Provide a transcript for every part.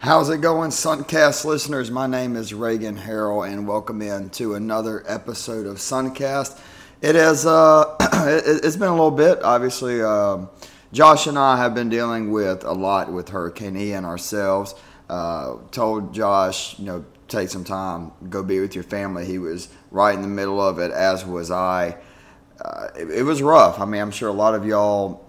How's it going, Suncast listeners? My name is Reagan Harrell, and welcome in to another episode of Suncast. It has uh, it, has been a little bit. Obviously, uh, Josh and I have been dealing with a lot with Hurricane Ian ourselves. Uh, told Josh, you know, take some time, go be with your family. He was right in the middle of it, as was I. Uh, it, it was rough. I mean, I'm sure a lot of y'all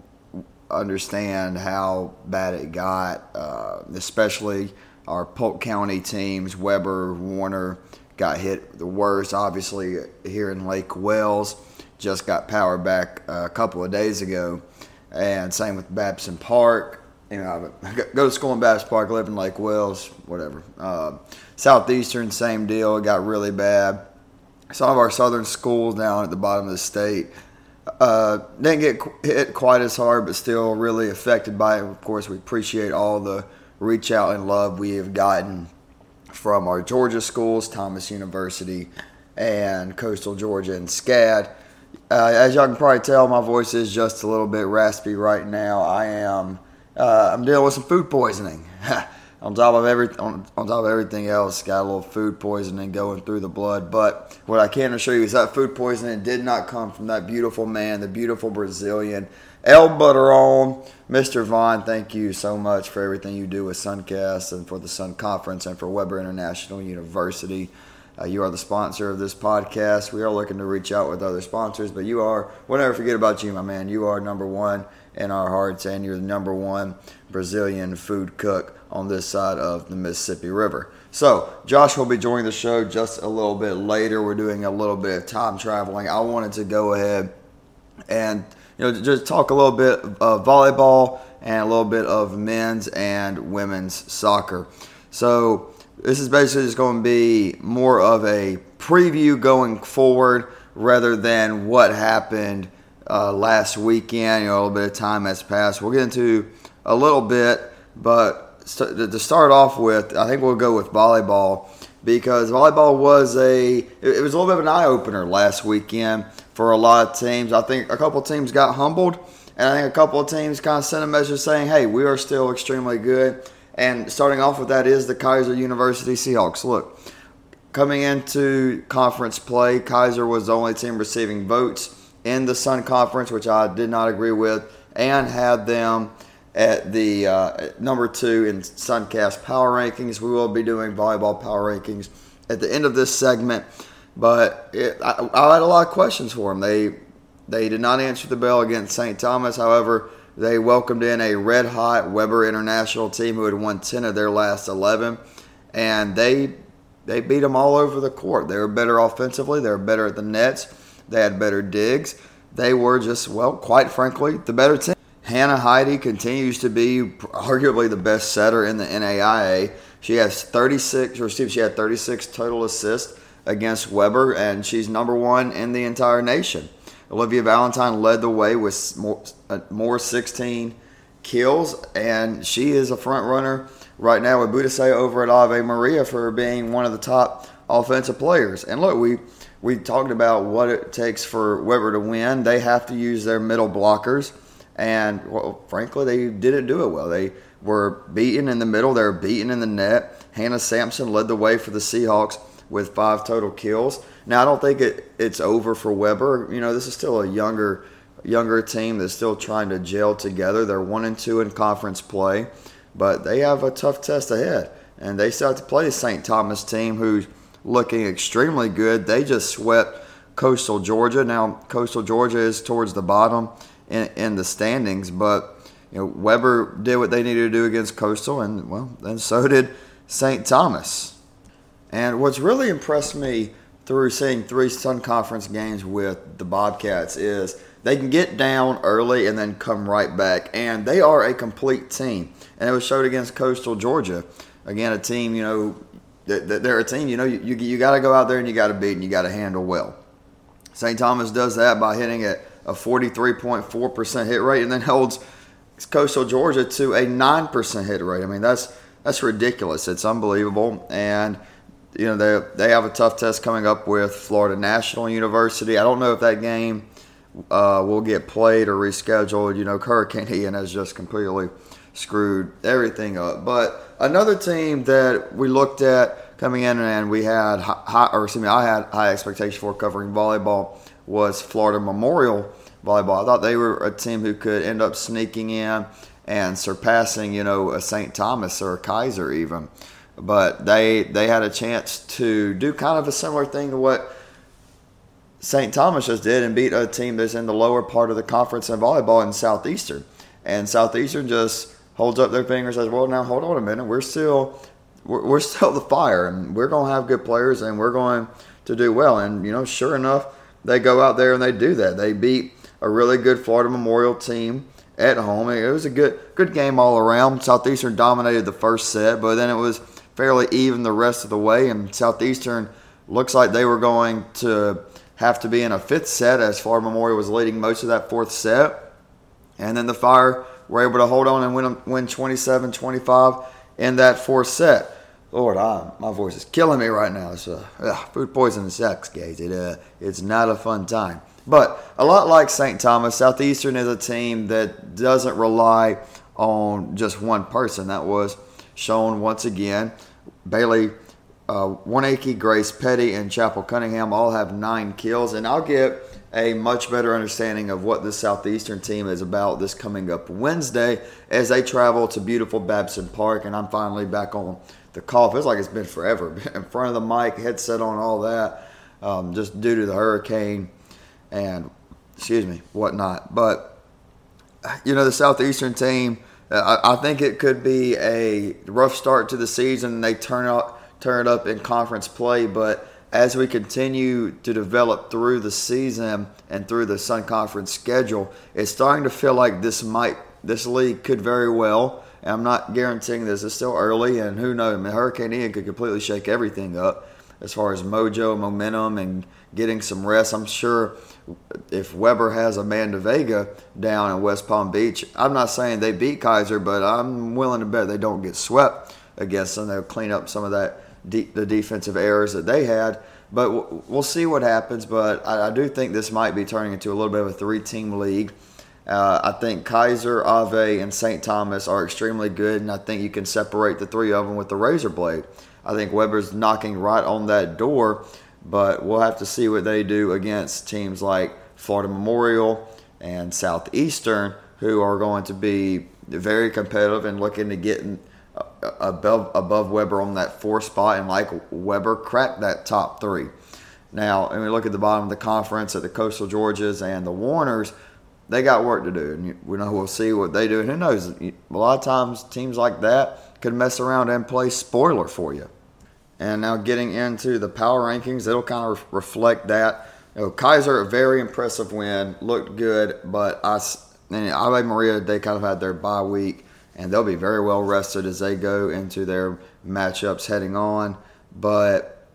understand how bad it got, uh, especially our Polk County teams. Webber, Warner got hit the worst. Obviously, here in Lake Wales, just got power back a couple of days ago, and same with Babson Park. You know, I go to school in Babson Park, live in Lake Wales, whatever. Uh, Southeastern, same deal. It got really bad. Some of our southern schools down at the bottom of the state uh, didn't get hit quite as hard, but still really affected by it. Of course, we appreciate all the reach out and love we have gotten from our Georgia schools, Thomas University, and Coastal Georgia and SCAD. Uh, as y'all can probably tell, my voice is just a little bit raspy right now. I am uh, I'm dealing with some food poisoning. on top of every on, on top of everything else, got a little food poisoning going through the blood. But what I can assure you is that food poisoning did not come from that beautiful man, the beautiful Brazilian El Butteron, Mr. Vaughn. Thank you so much for everything you do with Suncast and for the Sun Conference and for Webber International University. Uh, you are the sponsor of this podcast. We are looking to reach out with other sponsors, but you are, we'll never forget about you, my man. You are number one in our hearts, and you're the number one Brazilian food cook on this side of the Mississippi River. So, Josh will be joining the show just a little bit later. We're doing a little bit of time traveling. I wanted to go ahead and you know just talk a little bit of volleyball and a little bit of men's and women's soccer. So, this is basically just going to be more of a preview going forward rather than what happened uh, last weekend. You know, a little bit of time has passed. We'll get into a little bit, but to start off with, I think we'll go with volleyball because volleyball was a it was a little bit of an eye opener last weekend for a lot of teams. I think a couple teams got humbled, and I think a couple of teams kind of sent a message saying, "Hey, we are still extremely good." And starting off with that is the Keiser University Seahawks. Look, coming into conference play, Keiser was the only team receiving votes in the Sun Conference, which I did not agree with, and had them at the uh, number two in Suncast Power Rankings. We will be doing volleyball power rankings at the end of this segment, but it, I, I had a lot of questions for them. They they did not answer the bell against St. Thomas. However, they welcomed in a red hot Webber International team who had won 10 of their last 11, and they they beat them all over the court. They were better offensively. They were better at the nets. They had better digs. They were just, well, quite frankly, the better team. Hannah Heidi continues to be arguably the best setter in the NAIA. She has 36, or she had 36 total assists against Webber, and she's number one in the entire nation. Olivia Valentine led the way with more, uh, more 16 kills, and she is a front runner right now with Budasai over at Ave Maria for being one of the top offensive players. And look, we we talked about what it takes for Webber to win. They have to use their middle blockers, and well, frankly, they didn't do it well. They were beaten in the middle. They were beaten in the net. Hannah Sampson led the way for the Seahawks with five total kills. Now I don't think it, it's over for Webber. You know, this is still a younger younger team that's still trying to gel together. They're one and two in conference play, but they have a tough test ahead. And they still have to play the St. Thomas team who's looking extremely good. They just swept Coastal Georgia. Now Coastal Georgia is towards the bottom in, in the standings, but you know Webber did what they needed to do against Coastal, and well, then so did St. Thomas. And what's really impressed me through seeing three Sun Conference games with the Bobcats is they can get down early and then come right back, and they are a complete team. And it was showed against Coastal Georgia. Again, a team, you know, they're a team, you know, you, you, you got to go out there and you got to beat and you got to handle well. St. Thomas does that by hitting a, a 43.4% hit rate and then holds Coastal Georgia to a 9% hit rate. I mean, that's that's ridiculous. It's unbelievable. And you know they they have a tough test coming up with Florida National University. I don't know if that game uh, will get played or rescheduled. You know, Hurricane Ian has just completely screwed everything up. But another team that we looked at coming in and we had high, or excuse me, I had high expectations for covering volleyball was Florida Memorial Volleyball. I thought they were a team who could end up sneaking in and surpassing, you know, a St. Thomas or a Keiser even. But they they had a chance to do kind of a similar thing to what St. Thomas just did and beat a team that's in the lower part of the conference in volleyball in Southeastern. And Southeastern just holds up their fingers and says, well, now hold on a minute. We're still we're, we're still the fire and we're going to have good players and we're going to do well. And, you know, sure enough, they go out there and they do that. They beat a really good Florida Memorial team at home. It was a good good game all around. Southeastern dominated the first set, but then it was fairly even the rest of the way. And Southeastern looks like they were going to have to be in a fifth set as Florida Memorial was leading most of that fourth set. And then the Fire were able to hold on and win, win 27 25 in that fourth set. Lord, I, my voice is killing me right now. It's uh, ugh, food poisoning sucks, guys. It, uh, it's not a fun time. But a lot like St. Thomas, Southeastern is a team that doesn't rely on just one person. That was shown once again. Bailey uh, Warnake, Grace Petty, and Chapel Cunningham all have nine kills, and I'll get a much better understanding of what the Southeastern team is about this coming up Wednesday as they travel to beautiful Babson Park, and I'm finally back on the call. Feels like it's been forever in front of the mic, headset on, all that, um, just due to the hurricane and excuse me, whatnot. But you know, the Southeastern team, I, I think it could be a rough start to the season. They turn out turn it up in conference play, but as we continue to develop through the season and through the Sun Conference schedule, it's starting to feel like this might this league could very well. And I'm not guaranteeing this; it's still early, and who knows? I mean, Hurricane Ian could completely shake everything up as far as mojo, momentum, and getting some rest. I'm sure if Webber has Amanda Vega down in West Palm Beach, I'm not saying they beat Keiser, but I'm willing to bet they don't get swept against them. They'll clean up some of that de- the defensive errors that they had. But we'll see what happens. But I, I, do think this might be turning into a little bit of a three-team league. Uh, I think Keiser, Ave, and St. Thomas are extremely good, and I think you can separate the three of them with the razor blade. I think Webber's knocking right on that door, but we'll have to see what they do against teams like Florida Memorial and Southeastern, who are going to be very competitive and looking to get above above Webber on that four spot, and like Webber crack that top three. Now, when we look at the bottom of the conference at the Coastal Georgias and the Warners, they got work to do, and we know we'll see what they do. And who knows? A lot of times, teams like that could mess around and play spoiler for you. And now getting into the power rankings, it'll kind of reflect that. You know, Keiser, a very impressive win, looked good, but I and Ave Maria, they kind of had their bye week and they'll be very well rested as they go into their matchups heading on. But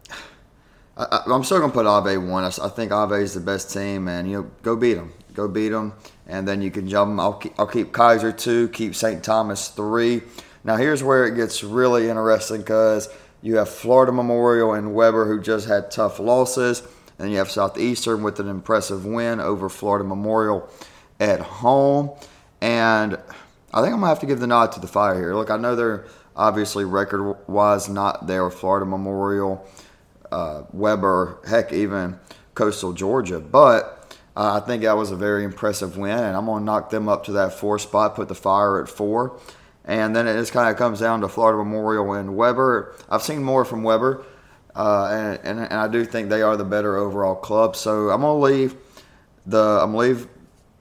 I, am still to put Ave one. I, I think Ave is the best team, and you know, go beat them. Go beat them, and then you can jump them. I'll keep, I'll keep Keiser two, keep St. Thomas three. Now here's where it gets really interesting because you have Florida Memorial and Webber who just had tough losses, and you have Southeastern with an impressive win over Florida Memorial at home, and I think I'm gonna have to give the nod to the Fire here. Look, I know they're obviously record-wise not there with Florida Memorial, uh, Webber, heck, even Coastal Georgia, but uh, I think that was a very impressive win, and I'm gonna knock them up to that four spot, put the Fire at four, and then it just kind of comes down to Florida Memorial and Webber. I've seen more from Webber, uh, and, and, and I do think they are the better overall club. So I'm gonna leave the I'm gonna leave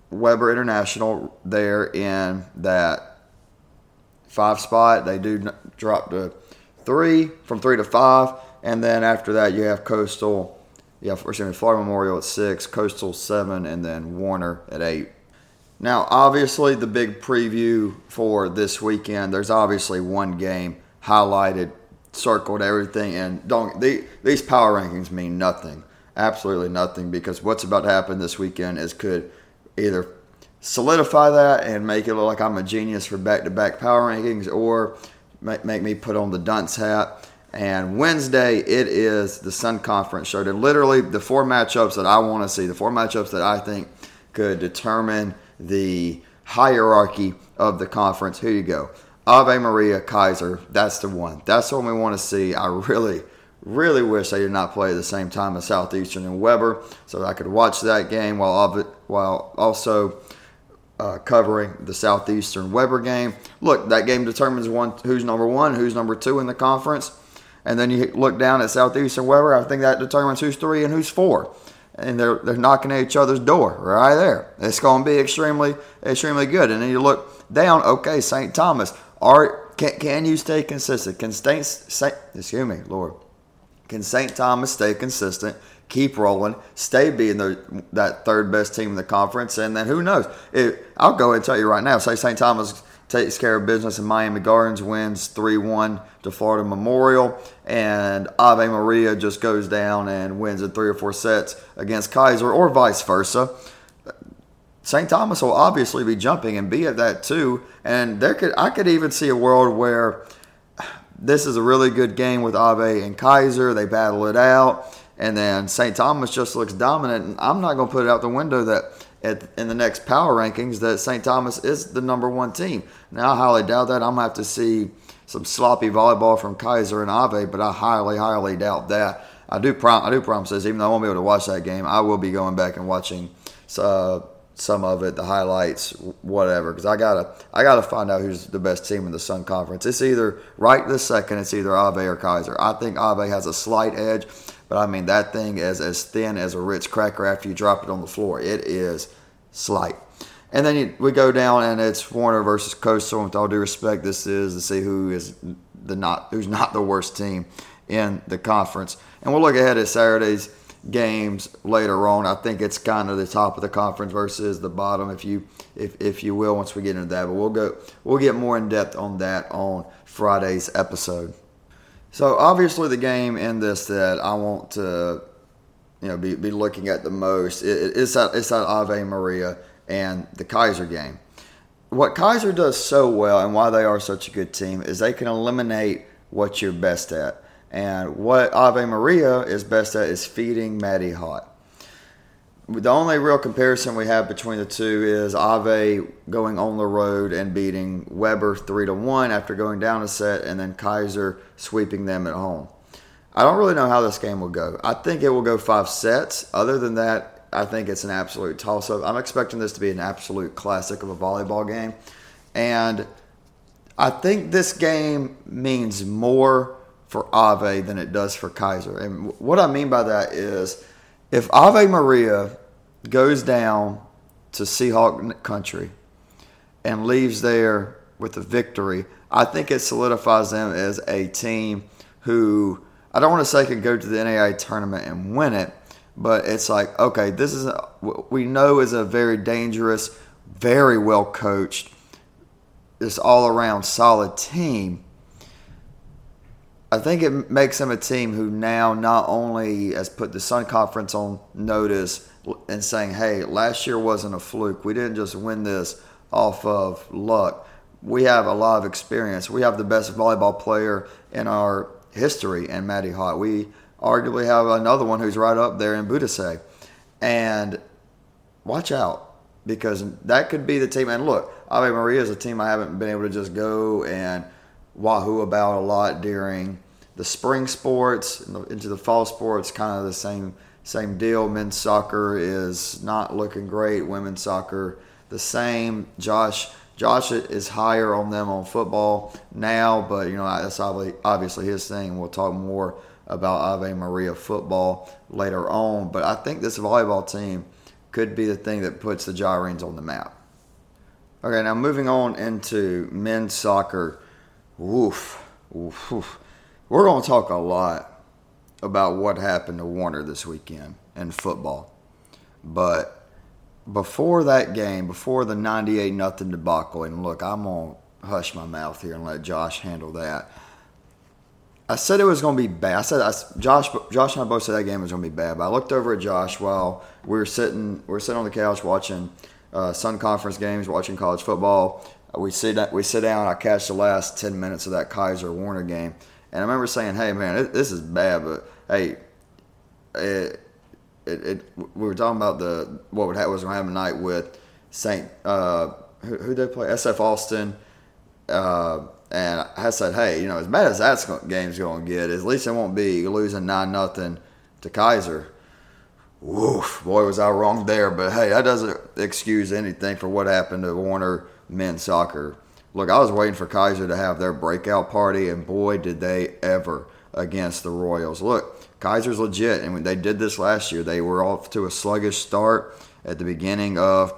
Webber International there in that five spot. They do drop to three, from three to five, and then after that you have Coastal. Yeah, first Florida Memorial at six, Coastal seven, and then Warner at eight. Now, obviously, the big preview for this weekend. There's obviously one game highlighted, circled, everything, and don't the, these power rankings mean nothing, absolutely nothing, because what's about to happen this weekend is could either solidify that and make it look like I'm a genius for back to back power rankings or make, make me put on the dunce hat. And Wednesday, it is the Sun Conference show. To literally the four matchups that I want to see, the four matchups that I think could determine the hierarchy of the conference. Here you go. Ave Maria, Keiser, That's the one. That's the one we want to see. I really, really wish they did not play at the same time as Southeastern and Webber, so I could watch that game while while also uh, covering the Southeastern Webber game. Look, that game determines one who's number one, who's number two in the conference, and then you look down at Southeastern Webber. I think that determines who's three and who's four and they're they're knocking at each other's door right there. It's going to be extremely extremely good. And then you look down. Okay, St. Thomas. Are can, can you stay consistent? Can St. Saint excuse me, Lord? Can St. Thomas stay consistent? Keep rolling, stay being the, that third best team in the conference, and then who knows? It, I'll go and tell you right now. Say St. Thomas takes care of business in Miami Gardens, wins 3 1 to Florida Memorial, and Ave Maria just goes down and wins in three or four sets against Keiser, or vice versa. St. Thomas will obviously be jumping and be at that too, and there could I could even see a world where this is a really good game with Ave and Keiser. They battle it out, and then St. Thomas just looks dominant. And I'm not going to put it out the window that at, in the next power rankings that St. Thomas is the number one team. Now, I highly doubt that. I'm going to have to see some sloppy volleyball from Keiser and Ave, but I highly, highly doubt that. I do, prom- I do promise this, even though I won't be able to watch that game, I will be going back and watching uh, some of it, the highlights, whatever, because I gotta, I gotta find out who's the best team in the Sun Conference. It's either right this second, it's either Ave or Keiser. I think Ave has a slight edge. But I mean, that thing is as thin as a Ritz cracker after you drop it on the floor. It is slight. And then we go down, and it's Warner versus Coastal. And with all due respect, this is to see who is the not who's not the worst team in the conference. And we'll look ahead at Saturday's games later on. I think it's kind of the top of the conference versus the bottom, if you if, if you will, once we get into that. But we'll go we'll get more in depth on that on Friday's episode. So obviously, the game in this that I want to, you know, be, be looking at the most it, it's that it's that Ave Maria and the Keiser game. What Keiser does so well and why they are such a good team is they can eliminate what you're best at. And what Ave Maria is best at is feeding Maddie hot the only real comparison we have between the two is Ave going on the road and beating Webber three to one after going down a set, and then Keiser sweeping them at home. I don't really know how this game will go. I think it will go five sets. Other than that, I think it's an absolute toss up. I'm expecting this to be an absolute classic of a volleyball game, and I think this game means more for Ave than it does for Keiser. And what I mean by that is if Ave Maria goes down to Seahawk country and leaves there with a victory, I think it solidifies them as a team who I don't want to say can go to the NAIA tournament and win it, but it's like okay, this is a, we know is a very dangerous, very well coached, this all around solid team I think it makes them a team who now not only has put the Sun Conference on notice and saying, hey, last year wasn't a fluke. We didn't just win this off of luck. We have a lot of experience. We have the best volleyball player in our history and Maddie Hott. We arguably have another one who's right up there in Budase. And watch out because that could be the team. And look, Ave Maria is a team I haven't been able to just go and wahoo about a lot during the spring sports into the fall sports, kind of the same same deal. Men's soccer is not looking great. Women's soccer the same. Josh Josh is higher on them on football now, but you know that's obviously his thing. We'll talk more about Ave Maria football later on, but I think this volleyball team could be the thing that puts the Gyrenes on the map. Okay, now moving on into men's soccer. Oof, oof, oof. We're going to talk a lot about what happened to Warner this weekend in football. But before that game, before the 98 nothing debacle, and look, I'm going to hush my mouth here and let Josh handle that. I said it was going to be bad. I said I, Josh, Josh and I both said that game was going to be bad. But I looked over at Josh while we were sitting, we were sitting on the couch watching uh, Sun Conference games, watching college football. We sit, we sit down. I catch the last ten minutes of that Keiser Warner game, and I remember saying, "Hey, man, this is bad, but hey, it, it, it we were talking about the what would was going to happen tonight with Saint uh, who who they play SF Austin, uh, and I said, hey, you know, as bad as that game's going to get, at least it won't be losing nine nothing to Keiser. Woof, boy, was I wrong there. But hey, that doesn't excuse anything for what happened to Warner men's soccer. Look, I was waiting for Keiser to have their breakout party, and boy, did they ever against the Royals. Look, Keiser's legit, and when they did this last year, they were off to a sluggish start at the beginning of,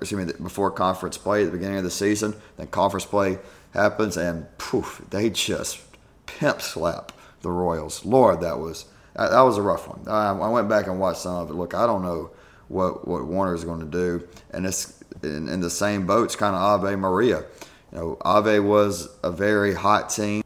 excuse me, before conference play at the beginning of the season. Then conference play happens, and poof, they just pimp slap the Royals. Lord, that was that was a rough one. I, I went back and watched some of it. Look, I don't know what what Warner is going to do, and it's in, in the same boat. It's kind of Ave Maria. You know, Ave was a very hot team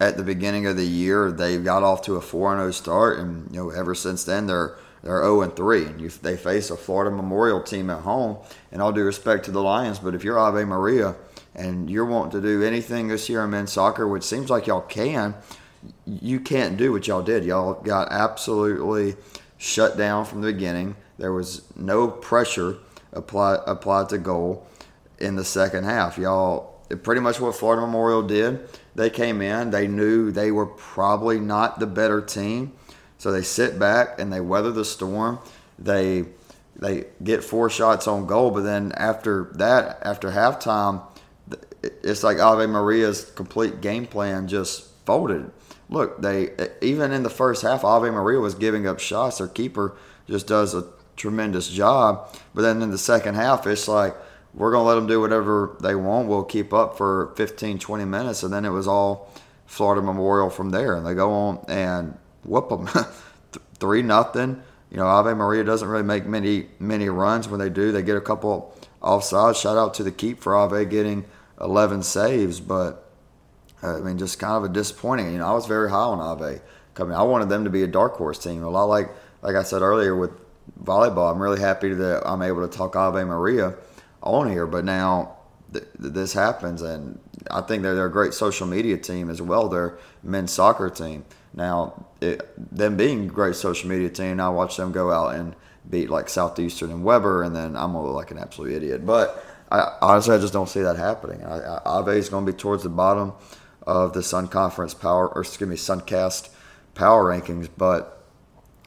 at the beginning of the year. They got off to a four and zero oh start, and you know, ever since then they're they're 0 and 3, and you, they face a Florida Memorial team at home. And all due respect to the Lions, but if you're Ave Maria and you're wanting to do anything this year in men's soccer, which seems like y'all can, you can't do what y'all did. Y'all got absolutely shut down from the beginning. There was no pressure applied applied to goal in the second half. Y'all pretty much what Florida Memorial did. They came in, they knew they were probably not the better team. So they sit back and they weather the storm. They they get four shots on goal, but then after that, after halftime, it's like Ave Maria's complete game plan just folded look, they even in the first half, Ave Maria was giving up shots. Their keeper just does a tremendous job. But then in the second half, it's like we're going to let them do whatever they want. We'll keep up for 15, 20 minutes. And then it was all Florida Memorial from there. And they go on and whoop them 3 nothing. You know, Ave Maria doesn't really make many many runs. When they do, they get a couple offsides. Shout out to the keep for Ave getting 11 saves. But uh, I mean, just kind of a disappointing. You know, I was very high on Ave coming. I wanted them to be a dark horse team. A lot like like I said earlier with volleyball. I'm really happy that I'm able to talk Ave Maria on here. But now th- this happens, and I think they're, they're a great social media team as well. They're men's soccer team. Now, it, them being a great social media team, I watch them go out and beat like Southeastern and Webber, and then I'm like an absolute idiot. But I, honestly, I just don't see that happening. I, I, Ave is going to be towards the bottom of the Sun Conference Power, or excuse me, Suncast Power Rankings, but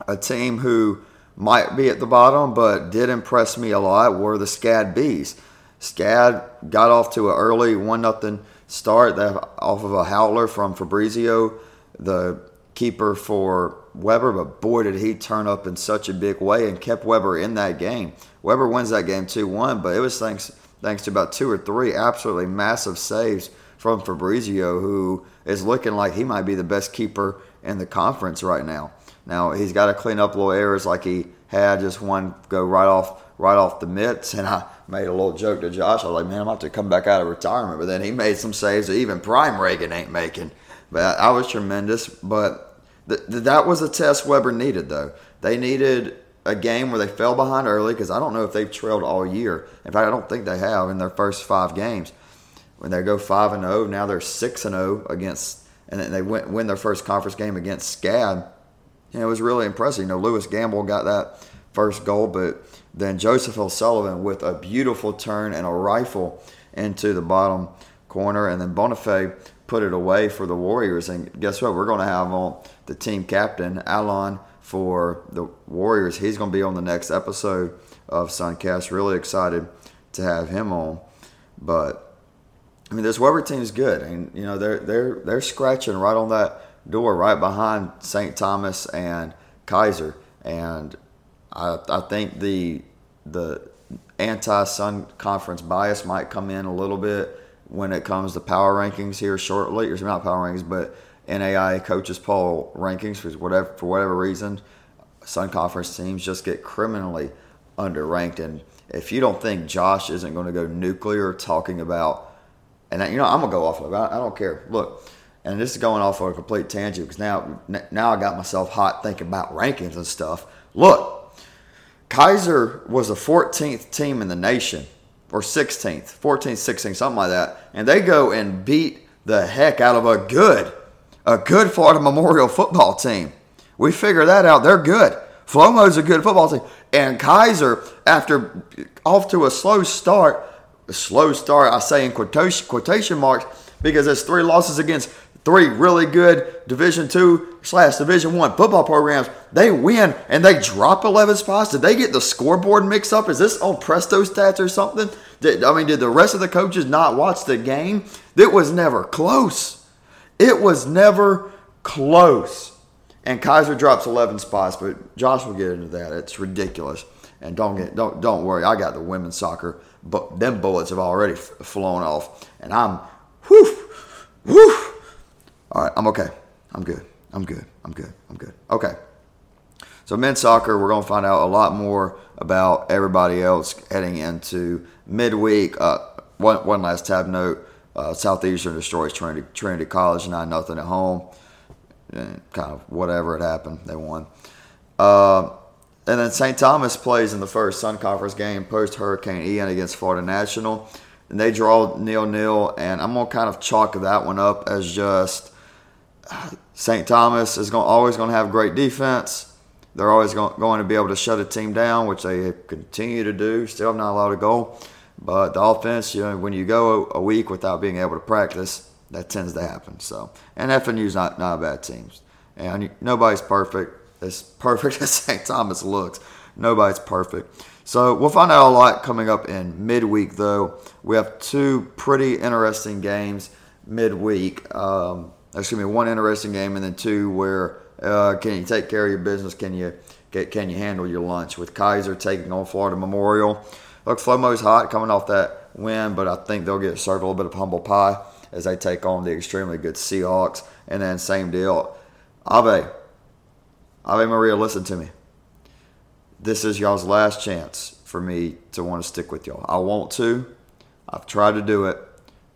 a team who might be at the bottom, but did impress me a lot were the SCAD Bees. SCAD got off to an early one nothing start off of a howler from Fabrizio, the keeper for Webber, but boy did he turn up in such a big way and kept Webber in that game. Webber wins that game 2-1, but it was thanks thanks to about two or three absolutely massive saves from Fabrizio, who is looking like he might be the best keeper in the conference right now. Now he's got to clean up little errors like he had just one go right off right off the mitts, and I made a little joke to Josh. I was like, "Man, I'm about to come back out of retirement." But then he made some saves that even Prime Reagan ain't making. But I was tremendous. But th- that was a test Webber needed, though. They needed a game where they fell behind early because I don't know if they've trailed all year. In fact, I don't think they have in their first five games when they go five and zero. Oh, now they're six and zero oh against, and then they win, win their first conference game against SCAD. And it was really impressive. You know, Lewis Gamble got that first goal, but then Joseph O'Sullivan with a beautiful turn and a rifle into the bottom corner, and then Bonifay put it away for the Warriors. And guess what? We're going to have on the team captain, Alon, for the Warriors. He's going to be on the next episode of Suncast. Really excited to have him on. But I mean, this Webber team is good, and you know they're they're they're scratching right on that door, right behind St. Thomas and Keiser. and I I think the the anti-Sun Conference bias might come in a little bit when it comes to power rankings here shortly, or not power rankings, but NAIA coaches poll rankings for whatever for whatever reason, Sun Conference teams just get criminally underranked, and if you don't think Josh isn't going to go nuclear talking about and you know I'm gonna go off of it. I, I don't care. Look, and this is going off on a complete tangent because now now I got myself hot thinking about rankings and stuff. Look, Keiser was the 14th team in the nation, or 16th, 14th, 16th, something like that, and they go and beat the heck out of a good, a good Florida Memorial football team. We figure that out. They're good. Flomo's a good football team, and Keiser, after off to a slow start a slow start. I say in quotation quotation marks because it's three losses against three really good Division two slash Division one football programs. They win and they drop eleven spots. Did they get the scoreboard mixed up? Is this on Presto stats or something? Did, I mean, did the rest of the coaches not watch the game? It was never close. It was never close. And Keiser drops eleven spots, but Josh will get into that. It's ridiculous. And don't get don't don't worry. I got the women's soccer, but them bullets have already f- flown off, and I'm whew whew all right, I'm okay. I'm good. I'm good. I'm good. I'm good. Okay. So men's soccer, we're to find out a lot more about everybody else heading into midweek. Uh, one, one last tab note: uh, Southeastern destroys Trinity, Trinity College, nine nothing at home. And kind of whatever it happened, they won. Uh, and then St. Thomas plays in the first Sun Conference game post Hurricane Ian against Florida National, and they draw nil nil. And I'm gonna kind of chalk that one up as just St. Thomas is gonna, always going to have great defense. They're always going, going to be able to shut a team down, which they continue to do. Still have not allowed to goal. But the offense, you know, when you go a week without being able to practice, that tends to happen. So, and FNU's not not a bad team, and nobody's perfect. As perfect as St. Thomas looks, nobody's perfect. So we'll find out a lot coming up in midweek. Though we have two pretty interesting games midweek. Um, excuse me, one interesting game, and then two where uh, can you take care of your business? Can you get, can you handle your lunch? With Keiser taking on Florida Memorial, look, Flomo's hot coming off that win, but I think they'll get served a little bit of humble pie as they take on the extremely good Seahawks. And then same deal, Ave, Ave Maria, listen to me. This is y'all's last chance for me to want to stick with y'all. I want to. I've tried to do it,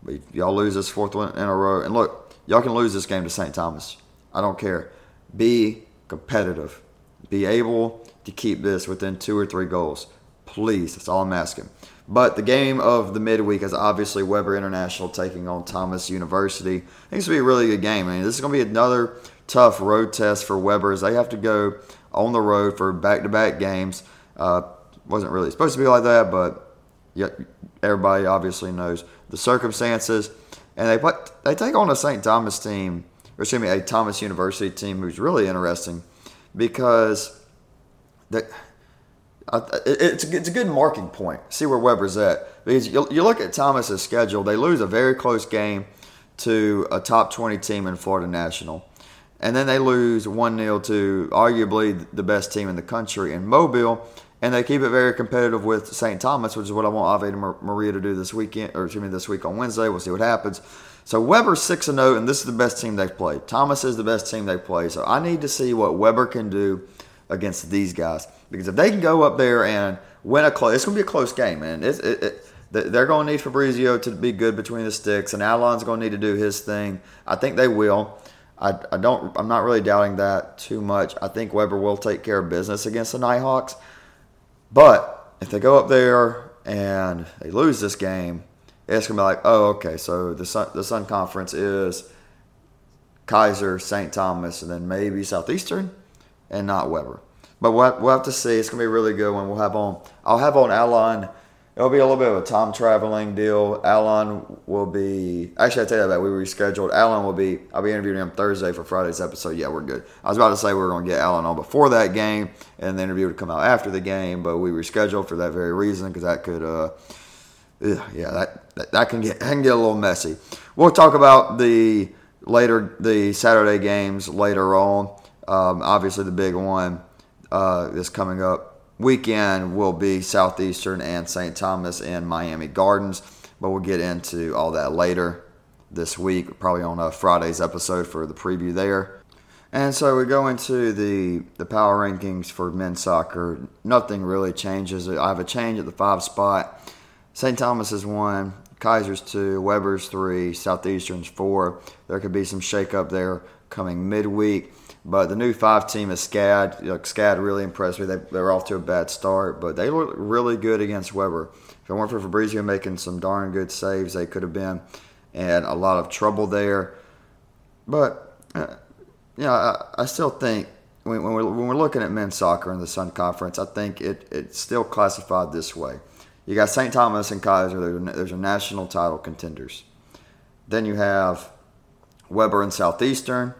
but y'all lose this fourth one in a row. And look, Y'all can lose this game to St. Thomas. I don't care. Be competitive. Be able to keep this within two or three goals. Please, that's all I'm asking. But the game of the midweek is obviously Webber International taking on Thomas University. I think it's going to be a really good game. I mean, this is going to be another tough road test for Webber as they have to go on the road for back-to-back games. Uh, wasn't really supposed to be like that, but everybody obviously knows the circumstances and they put, they take on a St. Thomas team, or excuse me, a Thomas University team who's really interesting because it's a, it's a good marking point. See where Webber's at because you, you look at Thomas's schedule; they lose a very close game to a top twenty team in Florida National, and then they lose one 0 to arguably the best team in the country in Mobile and they keep it very competitive with St. Thomas, which is what I want Ave Maria to do this weekend, or excuse me, this week on Wednesday. We'll see what happens. So Webber's six and zero, oh, and this is the best team they've played. Thomas is the best team they play. So I need to see what Webber can do against these guys because if they can go up there and win a close, it's going to be a close game, man. It, it, they're going to need Fabrizio to be good between the sticks, and Alon's going to need to do his thing. I think they will. I, I don't. I'm not really doubting that too much. I think Webber will take care of business against the Nighthawks. But if they go up there and they lose this game, it's gonna be like, oh, okay, so the Sun, the Sun Conference is Keiser, St. Thomas, and then maybe Southeastern, and not Webber. But we'll have, to see. It's gonna be a really good one. We'll have on. I'll have on Alon It'll be a little bit of a time traveling deal. Alan will be actually I tell you that we rescheduled. Alan will be I'll be interviewing him Thursday for Friday's episode. Yeah, we're good. I was about to say we were to get Alan on before that game, and the interview would come out after the game, but we rescheduled for that very reason because that could, uh, yeah, that, that that can get that can get a little messy. We'll talk about the later the Saturday games later on. Um, obviously, the big one uh, is coming up weekend will be Southeastern and St. Thomas and Miami Gardens, but we'll get into all that later this week, probably on a Friday's episode for the preview there. And so we go into the the power rankings for men's soccer. Nothing really changes. I have a change at the five spot. St. Thomas is one, Keiser's two, Webber's three, Southeastern's four. There could be some shakeup there coming midweek. But the new five team is SCAD. Like SCAD really impressed me. They, they were off to a bad start, but they look really good against Webber. If it weren't for Fabrizio making some darn good saves, they could have been in a lot of trouble there. But, uh, you know, I, I still think when, when, we're, when we're looking at men's soccer in the Sun Conference, I think it, it's still classified this way. You got St. Thomas and Keiser, There's your national title contenders. Then you have Webber and Southeastern,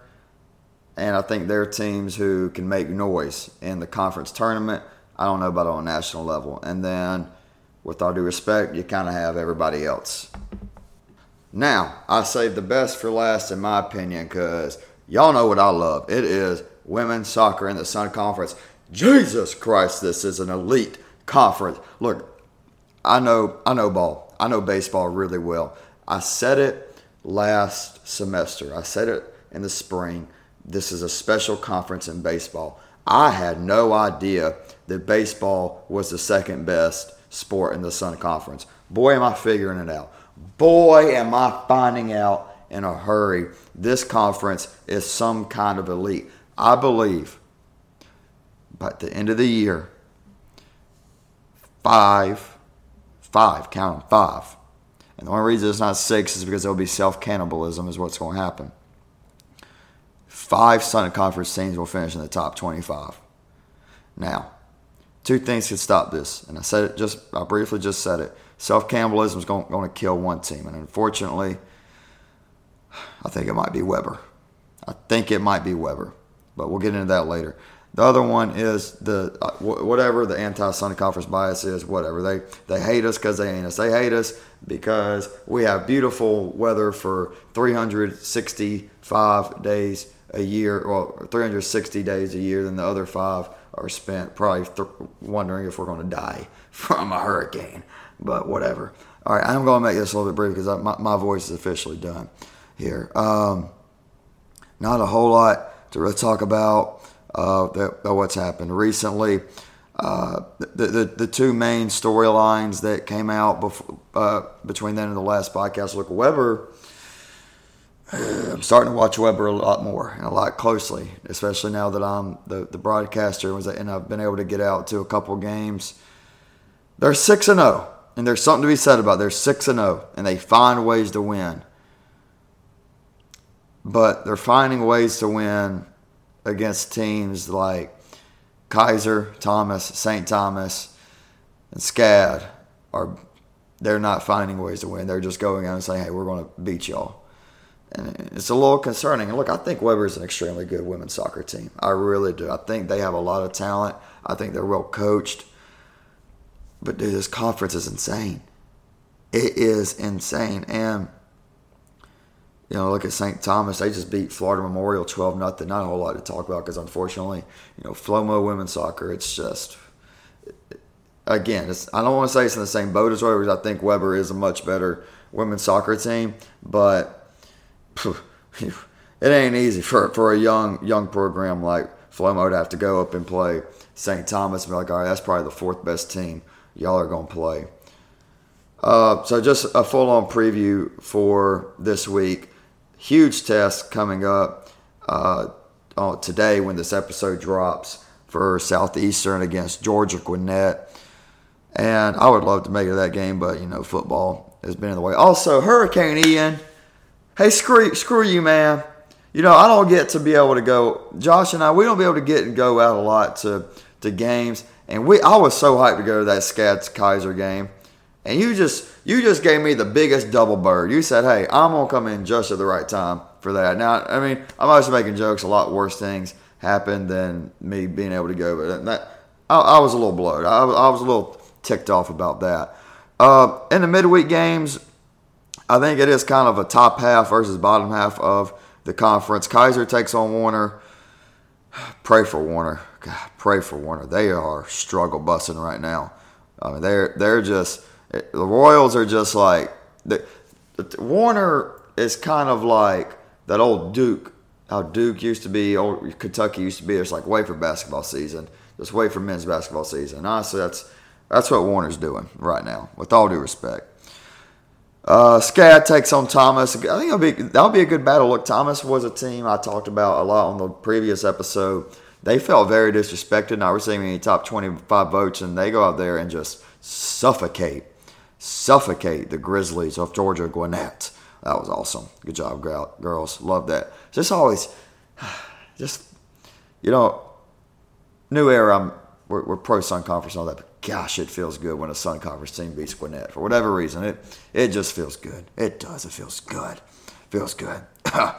and I think they're teams who can make noise in the conference tournament. I don't know about on a national level. And then, with all due respect, you kind of have everybody else. Now, I saved the best for last, in my opinion, because y'all know what I love. It is women's soccer in the Sun Conference. Jesus Christ, this is an elite conference. Look, I know, I know ball. I know baseball really well. I said it last semester. I said it in the spring. This is a special conference in baseball. I had no idea that baseball was the second best sport in the Sun Conference. Boy, am I figuring it out. Boy, am I finding out in a hurry. This conference is some kind of elite. I believe by the end of the year, five, five, count them, five. And the only reason it's not six is because there'll be self cannibalism, is what's going to happen. Five Sun Conference teams will finish in the top 25. Now, two things could stop this, and I said it just, I briefly just said it. Self cannibalism is going, going to kill one team, and unfortunately, I think it might be Webber. I think it might be Webber, but we'll get into that later. The other one is the uh, whatever the anti-Sun Conference bias is. Whatever they they hate us because they ain't us. They hate us because we have beautiful weather for 365 days a year, well, 360 days a year. Then the other five are spent probably th- wondering if we're going to die from a hurricane. But whatever. All right, I'm going to make this a little bit brief because my, my voice is officially done here. Um, not a whole lot to really talk about uh, that, what's happened recently. The, the, the two main storylines that came out before, uh, between then and the last podcast, look, Webber, I'm starting to watch Webber a lot more and a lot closely, especially now that I'm the, the broadcaster and I've been able to get out to a couple games. They're 6 and 0, and there's something to be said about it. they're 6 and 0, and they find ways to win. But they're finding ways to win against teams like Keiser, Thomas, St. Thomas, and SCAD are they're not finding ways to win. They're just going out and saying, "Hey, we're going to beat y'all." And it's a little concerning. And look, I think Webber is an extremely good women's soccer team. I really do. I think they have a lot of talent. I think they're well coached. But dude, this conference is insane. It is insane. And you know, look at St. Thomas. They just beat Florida Memorial 12 nothing. Not a whole lot to talk about because unfortunately, you know, Flomo women's soccer, it's just, again, it's, I don't want to say it's in the same boat as Webber because I think Webber is a much better women's soccer team, but it ain't easy for, for a young young program like Flomo to have to go up and play St. Thomas and be like, all right, that's probably the fourth best team y'all are going to play. Uh, so just a full-on preview for this week huge test coming up uh, today when this episode drops for Southeastern against Georgia Gwinnett. And I would love to make it that game, but you know, football has been in the way. Also, Hurricane Ian. Hey, screw screw you, man. You know, I don't get to be able to go. Josh and I, we don't be able to get and go out a lot to to games. And we, I was so hyped to go to that Scats Keiser game. And you just you just gave me the biggest double bird. You said, "Hey, I'm gonna come in just at the right time for that." Now, I mean, I'm always making jokes. A lot worse things happened than me being able to go, but that I, I was a little bloated. I, I, was a little ticked off about that. Uh, in the midweek games, I think it is kind of a top half versus bottom half of the conference. Keiser takes on Warner. Pray for Warner. God, pray for Warner. They are struggle busting right now. I mean, they're they're just the Royals are just like the, the, Warner is kind of like that old Duke. How Duke used to be, old Kentucky used to be. It's like wait for basketball season. Just wait for men's basketball season. Honestly, that's that's what Warner's doing right now. With all due respect. Uh, SCAD takes on Thomas. I think it'll be that'll be a good battle. Look, Thomas was a team I talked about a lot on the previous episode. They felt very disrespected, not receiving any top 25 votes, and they go out there and just suffocate suffocate the Grizzlies of Georgia Gwinnett. That was awesome. Good job, girls. Love that. Just always, just, you know, new era. I'm, we're, we're pro Sun Conference and all that. but gosh, it feels good when a Sun Conference team beats Gwinnett for whatever reason. It it just feels good. It does. It feels good. Feels good. All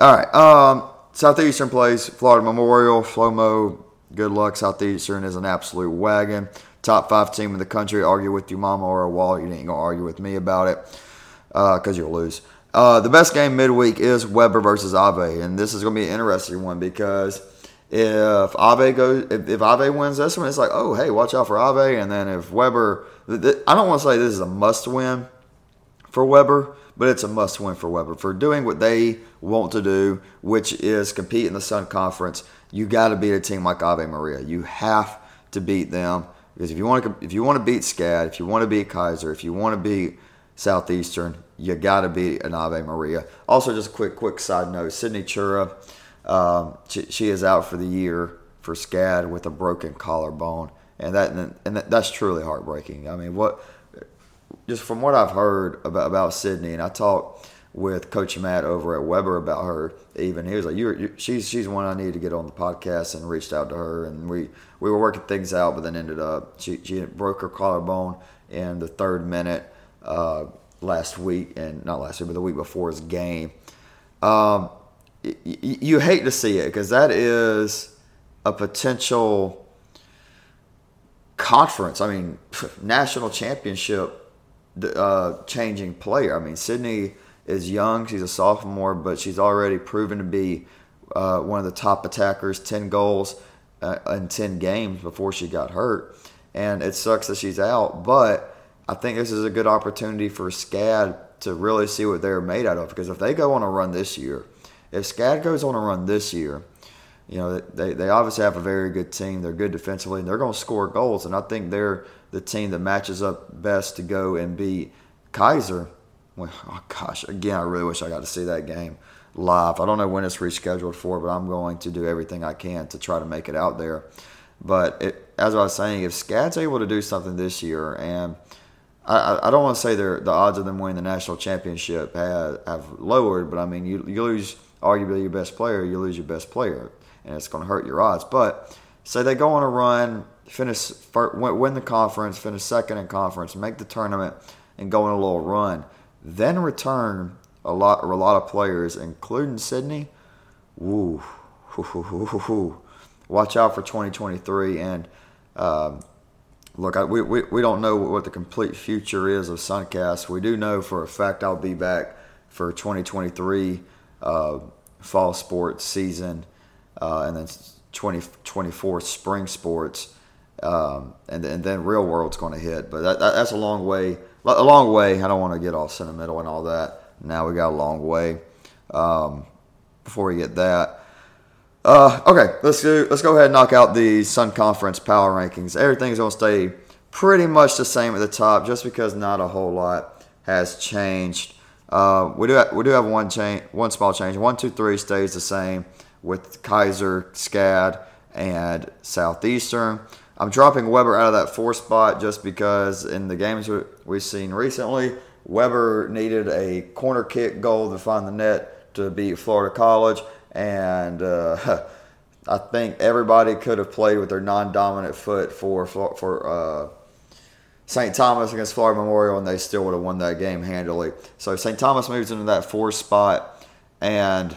right. Um, Southeastern plays Florida Memorial. Flomo. Good luck. Southeastern is an absolute wagon. Top five team in the country. Argue with your mama or a wall. You ain't gonna argue with me about it because uh, you'll lose. Uh, the best game midweek is Webber versus Ave, and this is to be an interesting one because if Ave goes, if, if Ave wins this one, it's like, oh, hey, watch out for Ave. And then if Webber, I don't want to say this is a must win for Webber, but it's a must win for Webber for doing what they want to do, which is compete in the Sun Conference. You got to beat a team like Ave Maria. You have to beat them because if you want to, if you want to beat SCAD, if you want to beat Keiser, if you want to beat Southeastern, you got to beat an Ave Maria. Also, just a quick, quick side note: Sydney Chura um, she, she, is out for the year for SCAD with a broken collarbone, and that and that's truly heartbreaking. I mean, what just from what I've heard about about Sydney, and I talked with Coach Matt over at Webber about her. Even he was like, "You're, you're she's she's one I need to get on the podcast," and reached out to her, and we we were working things out, but then ended up she she broke her collarbone in the third minute uh, last week, and not last week, but the week before his game. Um, you hate to see it because that is a potential conference. I mean, national championship uh, changing player. I mean, Sydney is young; she's a sophomore, but she's already proven to be uh, one of the top attackers. Ten goals uh, in ten games before she got hurt, and it sucks that she's out. But I think this is a good opportunity for SCAD to really see what they're made out of. Because if they go on a run this year if SCAD goes on a run this year, you know, they, they obviously have a very good team. They're good defensively, and they're going to score goals. And I think they're the team that matches up best to go and beat Keiser. Oh gosh, again, I really wish I got to see that game live. I don't know when it's rescheduled for, but I'm going to do everything I can to try to make it out there. But it, as I was saying, if SCAD's able to do something this year, and I, I don't want to say the odds of them winning the national championship have, have lowered, but I mean, you, you lose – arguably your best player, you lose your best player, and it's going to hurt your odds. But say they go on a run, finish win the conference, finish second in conference, make the tournament, and go on a little run, then return a lot a lot of players, including Sydney. Woo, watch out for 2023 and. Um, look, I, we, we, we don't know what the complete future is of Suncast. We do know for a fact I'll be back for 2023 uh, fall sports season, uh, and then 2024 spring sports, um, and, and then real world's going to hit. But that, that, that's a long way. A long way. I don't want to get all sentimental and all that. Now we got a long way um, before we get that. Uh, okay, let's go. Let's go ahead and knock out the Sun Conference power rankings. Everything's to stay pretty much the same at the top, just because not a whole lot has changed. Uh, we do have, we do have one change, one small change. One, two, three stays the same with Keiser, SCAD, and Southeastern. I'm dropping Webber out of that four spot just because in the games we've seen recently, Webber needed a corner kick goal to find the net to beat Florida College, and uh, I think everybody could have played with their non-dominant foot for for. Uh, St. Thomas against Florida Memorial, and they still would have won that game handily. So St. Thomas moves into that four spot, and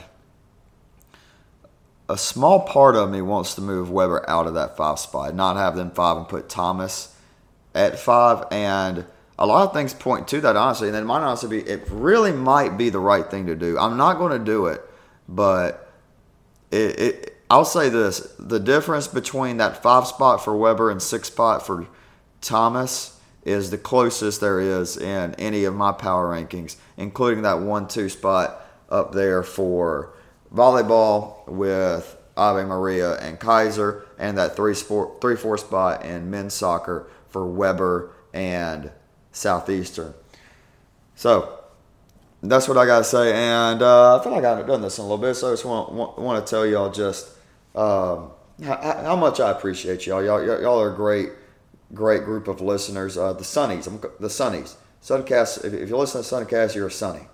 a small part of me wants to move Webber out of that five spot, not have them five and put Thomas at five. And a lot of things point to that, honestly. And it might honestly be, it really might be the right thing to do. I'm not going to do it, but it, it I'll say this the difference between that five spot for Webber and six spot for Thomas is the closest there is in any of my power rankings, including that one two spot up there for volleyball with Ave Maria and Keiser, and that three sport three four spot in men's soccer for Webber and Southeastern. So that's what I got to say, and uh, I feel like I haven't done this in a little bit, so I just want want, want to tell y'all just um, how, how, much I appreciate y'all. Y'all y'all are a great great group of listeners. Uh, the Sunnies, I'm, the Sunnies. Suncast, if, if you listen to Suncast, you're a Sunny.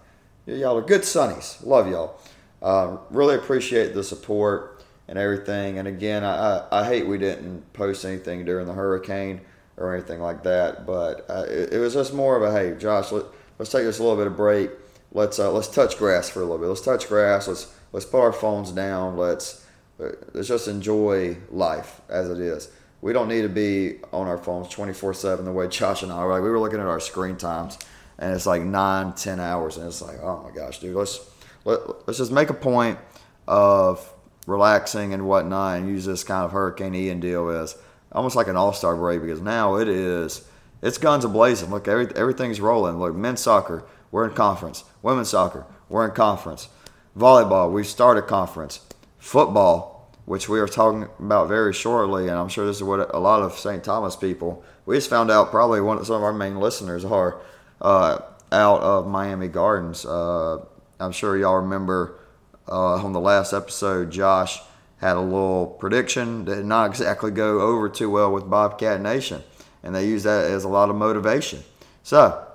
Y'all are good Sunnies. Love y'all. Uh, really appreciate the support and everything. And again, I, I, I, hate we didn't post anything during the hurricane or anything like that. But uh, it, it, was just more of a hey, Josh, let, us take this a little bit of break. Let's uh, let's touch grass for a little bit. Let's touch grass. Let's let's put our phones down. Let's let's just enjoy life as it is. We don't need to be on our phones 24 7 the way Josh and I were. Like, we were looking at our screen times, and it's like nine, ten hours, and it's like, oh my gosh, dude, let's let, let's just make a point of relaxing and whatnot, and use this kind of Hurricane Ian deal as almost like an All Star break because now it is it's guns a blazing. Look, every, everything's rolling. Look, men's soccer, we're in conference. Women's soccer, we're in conference. Volleyball, we started conference. Football, which we are talking about very shortly, and I'm sure this is what a lot of St. Thomas people. We just found out probably one of some of our main listeners are uh, out of Miami Gardens. Uh, I'm sure y'all remember uh, on the last episode, Josh had a little prediction that did not exactly go over too well with Bobcat Nation, and they use that as a lot of motivation. So,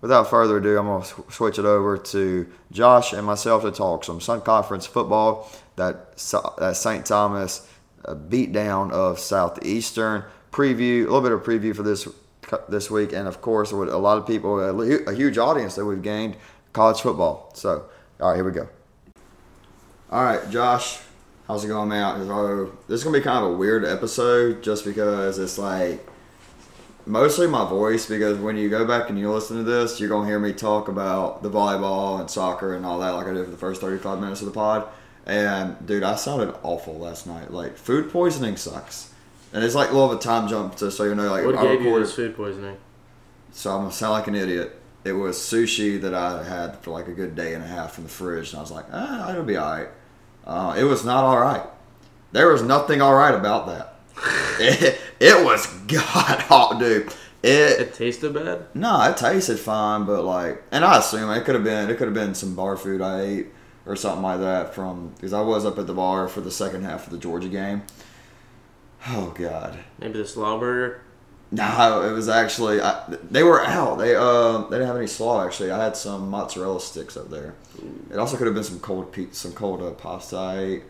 without further ado, I'm going to switch it over to Josh and myself to talk some Sun Conference football, that, that St. Thomas uh, beatdown of Southeastern, preview, a little bit of preview for this this week, and of course, with a lot of people, a huge audience that we've gained, college football. So, all right, here we go. All right, Josh, how's it going, man? So this is gonna be kind of a weird episode, just because it's like mostly my voice. Because when you go back and you listen to this, you're gonna hear me talk about the volleyball and soccer and all that, like I did for the first 35 minutes of the pod. And dude, I sounded awful last night. Like food poisoning sucks. And it's like a little of a time jump to so you know like what gave you this food poisoning? So I'm gonna sound like an idiot it was sushi that I had for like a good day and a half in the fridge, and I was like, ah, it'll be all right. Uh, it was not all right. There was nothing all right about that. it, it was god hot, dude. It, it tasted bad. No, it tasted fine, but like, and I assume it could have been it could have been some bar food I ate or something like that from because I was up at the bar for the second half of the Georgia game. Oh God. Maybe the slaw burger. No, it was actually I, they were out. They uh they didn't have any slaw actually. I had some mozzarella sticks up there. It also could have been some cold pizza, some cold uh, pasta. I.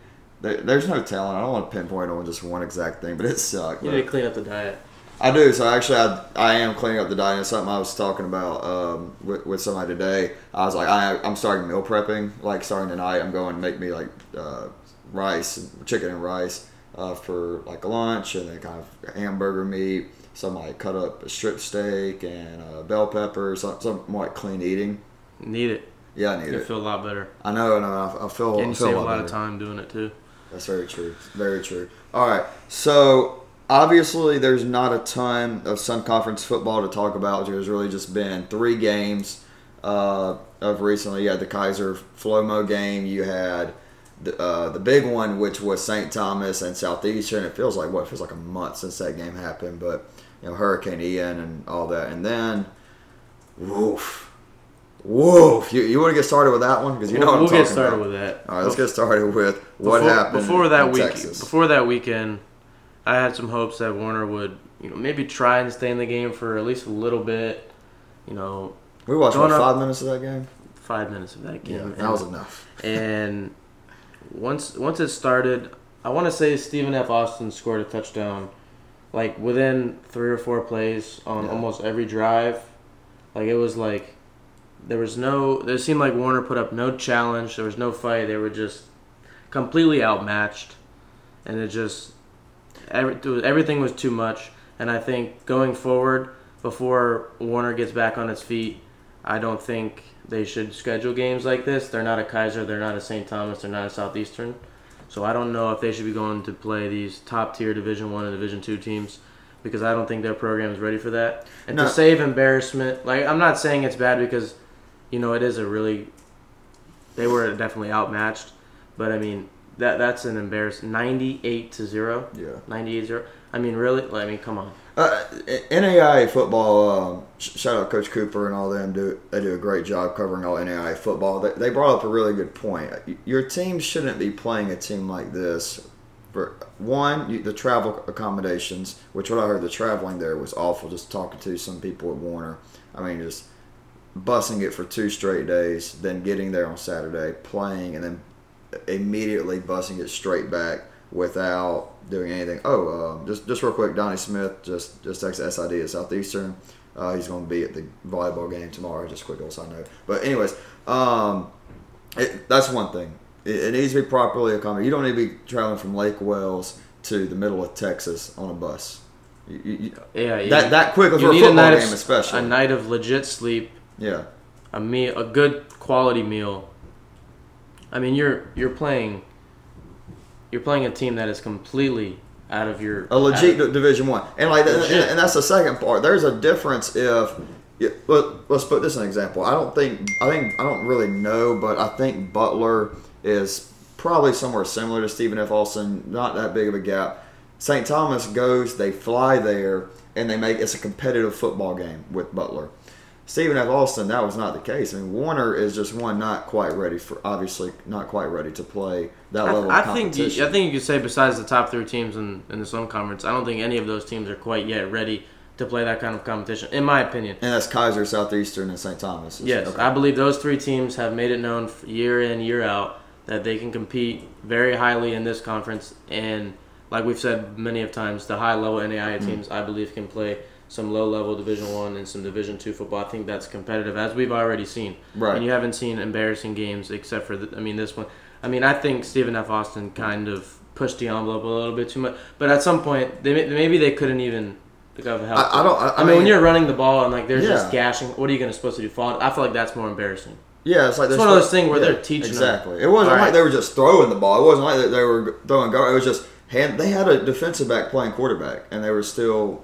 There, there's no telling. I don't want to pinpoint on just one exact thing, but it sucked. You need to clean up the diet. I do. So actually, I, I am cleaning up the diet. It's something I was talking about um, with, with somebody today. I was like, I, I'm starting meal prepping. Like starting tonight, I'm going to make me like uh, rice, chicken and rice uh, for like lunch, and then kind of hamburger meat some like cut up a strip steak and uh, bell peppers, some, some more like clean eating. Need it. Yeah, I need you it. feel a lot better. I know, I know. I, I feel. And you feel save a lot, lot, of time doing it too. That's very true. Very true. All right, so obviously there's not a ton of Sun Conference football to talk about. There's really just been three games uh, of recently. You had the Keiser Flomo game. You had the, uh, the big one, which was St. Thomas and Southeastern. It feels like what? It feels like a month since that game happened, but you know, Hurricane Ian and all that. And then, woof, woof. You, you want to get started with that one because you know we'll, what I'm we'll get started about. with that. All right, let's get started with what before, happened before that week. Texas. Before that weekend, I had some hopes that Warner would, you know, maybe try and stay in the game for at least a little bit. You know, we watched what, five minutes of that game. Five minutes of that game. Yeah, and, that was enough. and once once it started, I want to say Stephen F. Austin scored a touchdown like within three or four plays on yeah. almost every drive. Like it was like there was no. It seemed like Warner put up no challenge. There was no fight. They were just completely outmatched, and it just every, everything was too much. And I think going forward, before Warner gets back on its feet, I don't think they should schedule games like this. They're not a Keiser. They're not a St. Thomas. They're not a Southeastern. So I don't know if they should be going to play these top tier Division One and Division Two teams because I don't think their program is ready for that. And no. to save embarrassment, like I'm not saying it's bad because you know it is a really they were definitely outmatched, but I mean that that's an embarrassment. Ninety eight to zero. Yeah. 98 0. I mean, really? I mean, come on. Uh, NAI football. Um, shout out Coach Cooper and all them. Do they do a great job covering all NAI football? They, they brought up a really good point. Your team shouldn't be playing a team like this. For one, you, the travel accommodations, which what I heard, the traveling there was awful. Just talking to some people at Warner. I mean, just bussing it for two straight days, then getting there on Saturday, playing, and then immediately bussing it straight back without doing anything. Oh, um, just just real quick, Donnie Smith just just texted SID at Southeastern. Uh, he's going to be at the volleyball game tomorrow. Just a quick little side note. But anyways, um, it, that's one thing. It, it needs to be properly accommodated. You don't need to be traveling from Lake Wales to the middle of Texas on a bus. You, you, Yeah, you, that that quick for you a need a football night, game, of, especially. a night of legit sleep, yeah, a meal, a good quality meal. I mean, you're you're playing. You're playing a team that is completely out of your a legit of- Division One, and like, and, and that's the second part. There's a difference if. Let, let's put this an example. I don't think I think I don't really know, but I think Butler is probably somewhere similar to Stephen F. Austin. Not that big of a gap. St. Thomas goes, they fly there, and they make it's a competitive football game with Butler. Stephen F. Austin, that was not the case. I mean, Warner is just one not quite ready for, obviously not quite ready to play that level I, of I think you, I think you could say besides the top three teams in, in the Sun Conference, I don't think any of those teams are quite yet ready to play that kind of competition, in my opinion. and that's Keiser, Southeastern, and St. Thomas. Yes, Okay. I believe those three teams have made it known year in year out that they can compete very highly in this conference, and like we've said many of times, the high level NAIA Mm. teams I believe can play some low level Division One and some Division Two football. I think that's competitive, as we've already seen. Right. And you haven't seen embarrassing games except for the, I mean this one. I mean I think Stephen F. Austin kind of pushed the envelope a little bit too much, but at some point they maybe they couldn't even. Have helped I- I don't- I- I, I mean, when you're running the ball and like they're Yeah. just gashing, what are you going to supposed to do? Fall? I feel like that's more embarrassing. Yeah, it's like It's one of those things where they're teaching them. Exactly. It wasn't All like right. they were just throwing the ball. It wasn't like they were throwing guard. It was just hand. They had a defensive back playing quarterback, and they were still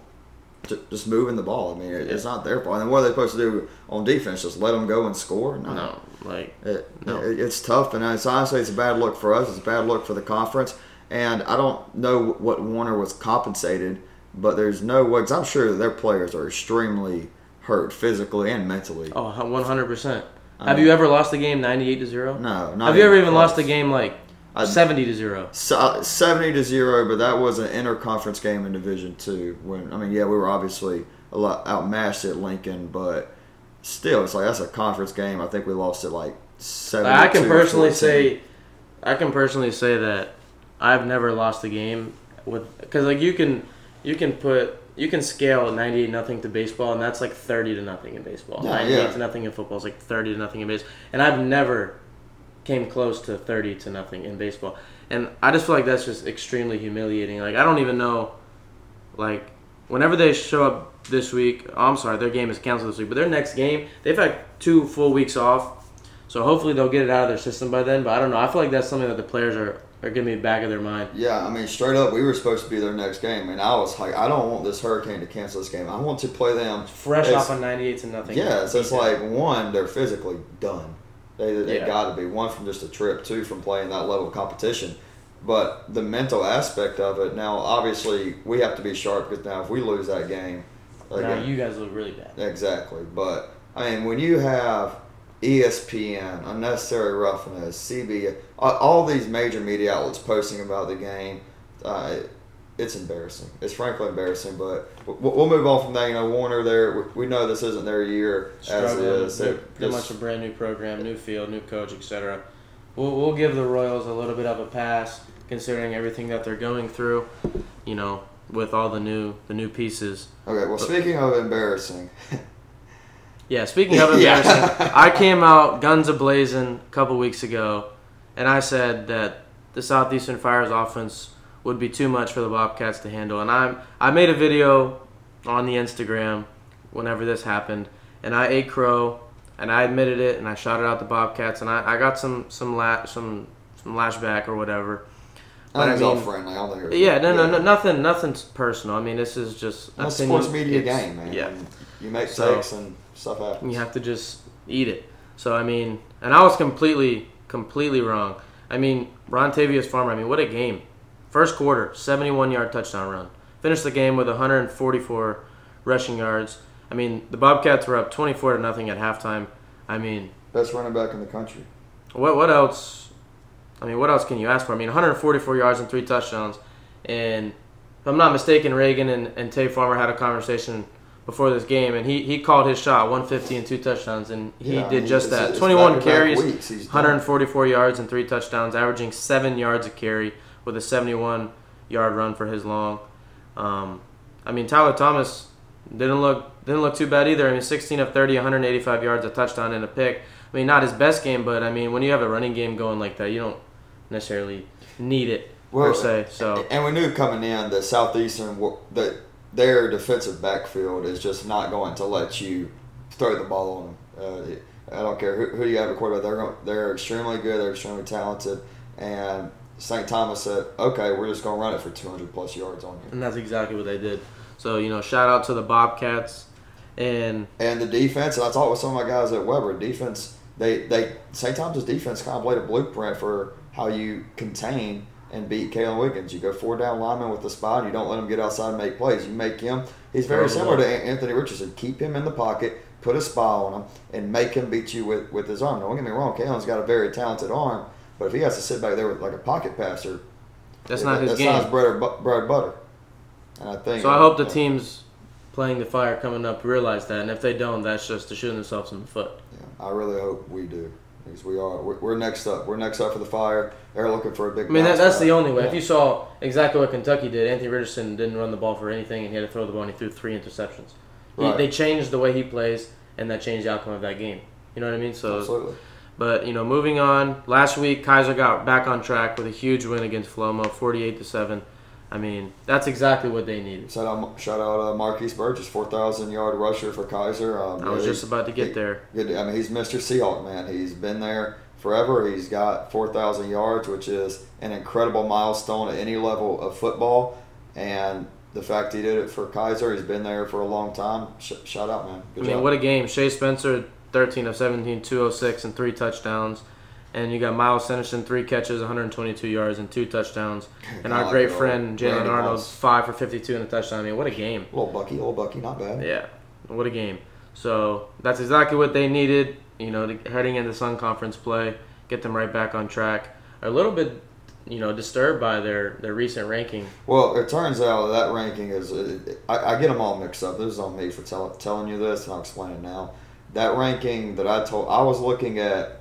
just moving the ball. I mean, it, it's not their fault. And what are they supposed to do on defense? Just let them go and score? No. No, like It, No. it- it's tough, and it's honestly it's a bad look for us. It's a bad look for the conference, and I don't know what Warner was compensated, but there's no way. Cause I'm sure their players are extremely hurt physically and mentally. Oh, oh, one hundred percent. Have you ever lost a game ninety eight to zero? No, not Have you ever even close. lost a game like I- seventy to zero? So, uh, 70 to 0, but that was an interconference game in Division 2. When I mean, yeah, we were obviously a lot outmatched at Lincoln, but still, it's like that's a conference game. I think we lost it like 70 I can personally say, I can personally say that I've never lost a game with because like you can you can put you can scale ninety eight nothing to baseball and that's like thirty to nothing in baseball. Yeah, ninety eight yeah. to nothing in football is like thirty to nothing in baseball, and I've never came close to thirty to nothing in baseball. And I just feel like that's just extremely humiliating. Like I don't even know, like whenever they show up this week, oh, I'm sorry, their game is canceled this week, but their next game they've had two full weeks off. So hopefully they'll get it out of their system by then. But I don't know. I feel like that's something that the players are are going to be back of their mind. Yeah, I mean, straight up, we were supposed to be their next game, and I was like, I don't want this Hurricane to cancel this game. I want to play them Fresh off a 98 to nothing. Yeah, so it's like one, they're physically done. They they Yeah. got to be one from just a trip, two from playing that level of competition. But the mental aspect of it now, obviously, we have to be sharp because now if we lose that game, now you guys look really bad. exactly. But I mean, when you have ESPN, Unnecessary Roughness, CB, all, all these major media outlets posting about the game, uh, it's embarrassing. It's frankly embarrassing. But we'll, move on from that. You know, Warner, there, we, know this isn't their year as Struggling. is. They're They're pretty much a brand new program, new field, new coach, etc. We'll, we'll give the Royals a little bit of a pass considering everything that they're going through. You know, with all the new the new pieces. Okay, well, speaking of embarrassing, Yeah, speaking of Yeah. embarrassing, I came out guns a blazing a couple weeks ago, and I said that the Southeastern Fires offense would be too much for the Bobcats to handle. And I I made a video on the Instagram whenever this happened, and I ate crow, and I admitted it, and I shouted out the Bobcats, and I, I got some some la- some some lashback or whatever. I think I all mean- friendly. I don't think Yeah, no, no, no, nothing, nothing's personal. I mean, this is just That's a sports media game, man. Yeah, You make So- and stuff happens. you have to just eat it. So I mean, and I was completely, completely wrong. I mean, Ron Tavius Farmer. I mean, what a game! First quarter, 71 yard touchdown run. Finished the game with 144 rushing yards. I mean, the Bobcats were up 24 to nothing at halftime. I mean, Best running back in the country. what what else? I mean, what else can you ask for? I mean, 144 yards and three touchdowns. And if I'm not mistaken, Reagan and, and Tay Farmer had a conversation before this game, and he, he called his shot 150 and two touchdowns, and he Yeah, I did mean, just it's- that. it's 21 carries, weeks. He's done. 144 yards and three touchdowns, averaging seven yards a carry, with a 71 yard run for his long. Um, I mean, Tyler Thomas didn't look didn't look too bad either. I mean, 16 of 30, 185 yards, a touchdown, and a pick. I mean, not his best game, but I mean, when you have a running game going like that, you don't necessarily need it per se. So And we knew coming in that Southeastern that their defensive backfield is just not going to let you throw the ball on them. Uh, I don't care who, who you have a quarterback. They're going, they're extremely good. They're extremely talented. And St. Thomas said, "Okay, we're just going to run it for 200 plus yards on you." and that's exactly what they did. So you know, shout out to the Bobcats and And the defense, and I talked with some of my guys at Webber. Defense, they they St. Thomas's defense kind of laid a blueprint for how you contain and beat Kalen Wiggins. You go four down lineman with the spot. You don't let him get outside and make plays. You make him. He's very similar to Anthony Richardson. Keep him in the pocket, put a spy on him, and make him beat you with, with his arm. Don't get me wrong. Kalen's got a very talented arm, but if he has to sit back there with like a pocket passer, that's yeah, not his that's game. not his bread or bu- bread and butter. And I think So I hope the uh, teams playing the fire coming up realize that, and if they don't, that's just to shoot themselves in the foot. Yeah, I really hope we do because we are. We're, we're next up. We're next up for the fire. They're looking for a big. I mean, that, that's the only way. If you saw exactly what Kentucky did, Anthony Richardson didn't run the ball for anything, and he had to throw the ball, and he threw three interceptions. He, Right. They changed the way he plays, and that changed the outcome of that game. You know what I mean? So, Absolutely. But you know, moving on. Last week, Keiser got back on track with a huge win against Flomo, forty-eight to seven. I mean, that's exactly what they needed. Shout out, shout out uh, Marquise Burgess, four thousand yard rusher for Keiser. Um, I was just about to get he- there. Good. I mean, he's Mr. Seahawk man. He's been there forever. He's got four thousand yards, which is an incredible milestone at any level of football. And the fact he did it for Keiser, he's been there for a long time. Sh- shout out, man. Good I mean, job. what a game. Shea Spencer, 13 of 17, 206, and three touchdowns. And you got Miles Sanderson, three catches, 122 yards, and two touchdowns. And our great friend, Jalen Arnold, Moss. five for 52 and a touchdown. I mean, what a game. little Bucky, little Bucky, not bad. Yeah, what a game. So that's exactly what they needed, you know, to, heading into Sun Conference play, get them right back on track. A little bit, you know, disturbed by their, their recent ranking. Well, it turns out that ranking is. I, I get them all mixed up. This is on me for tell, telling you this, and I'll explain it now. That ranking that I told, I was looking at,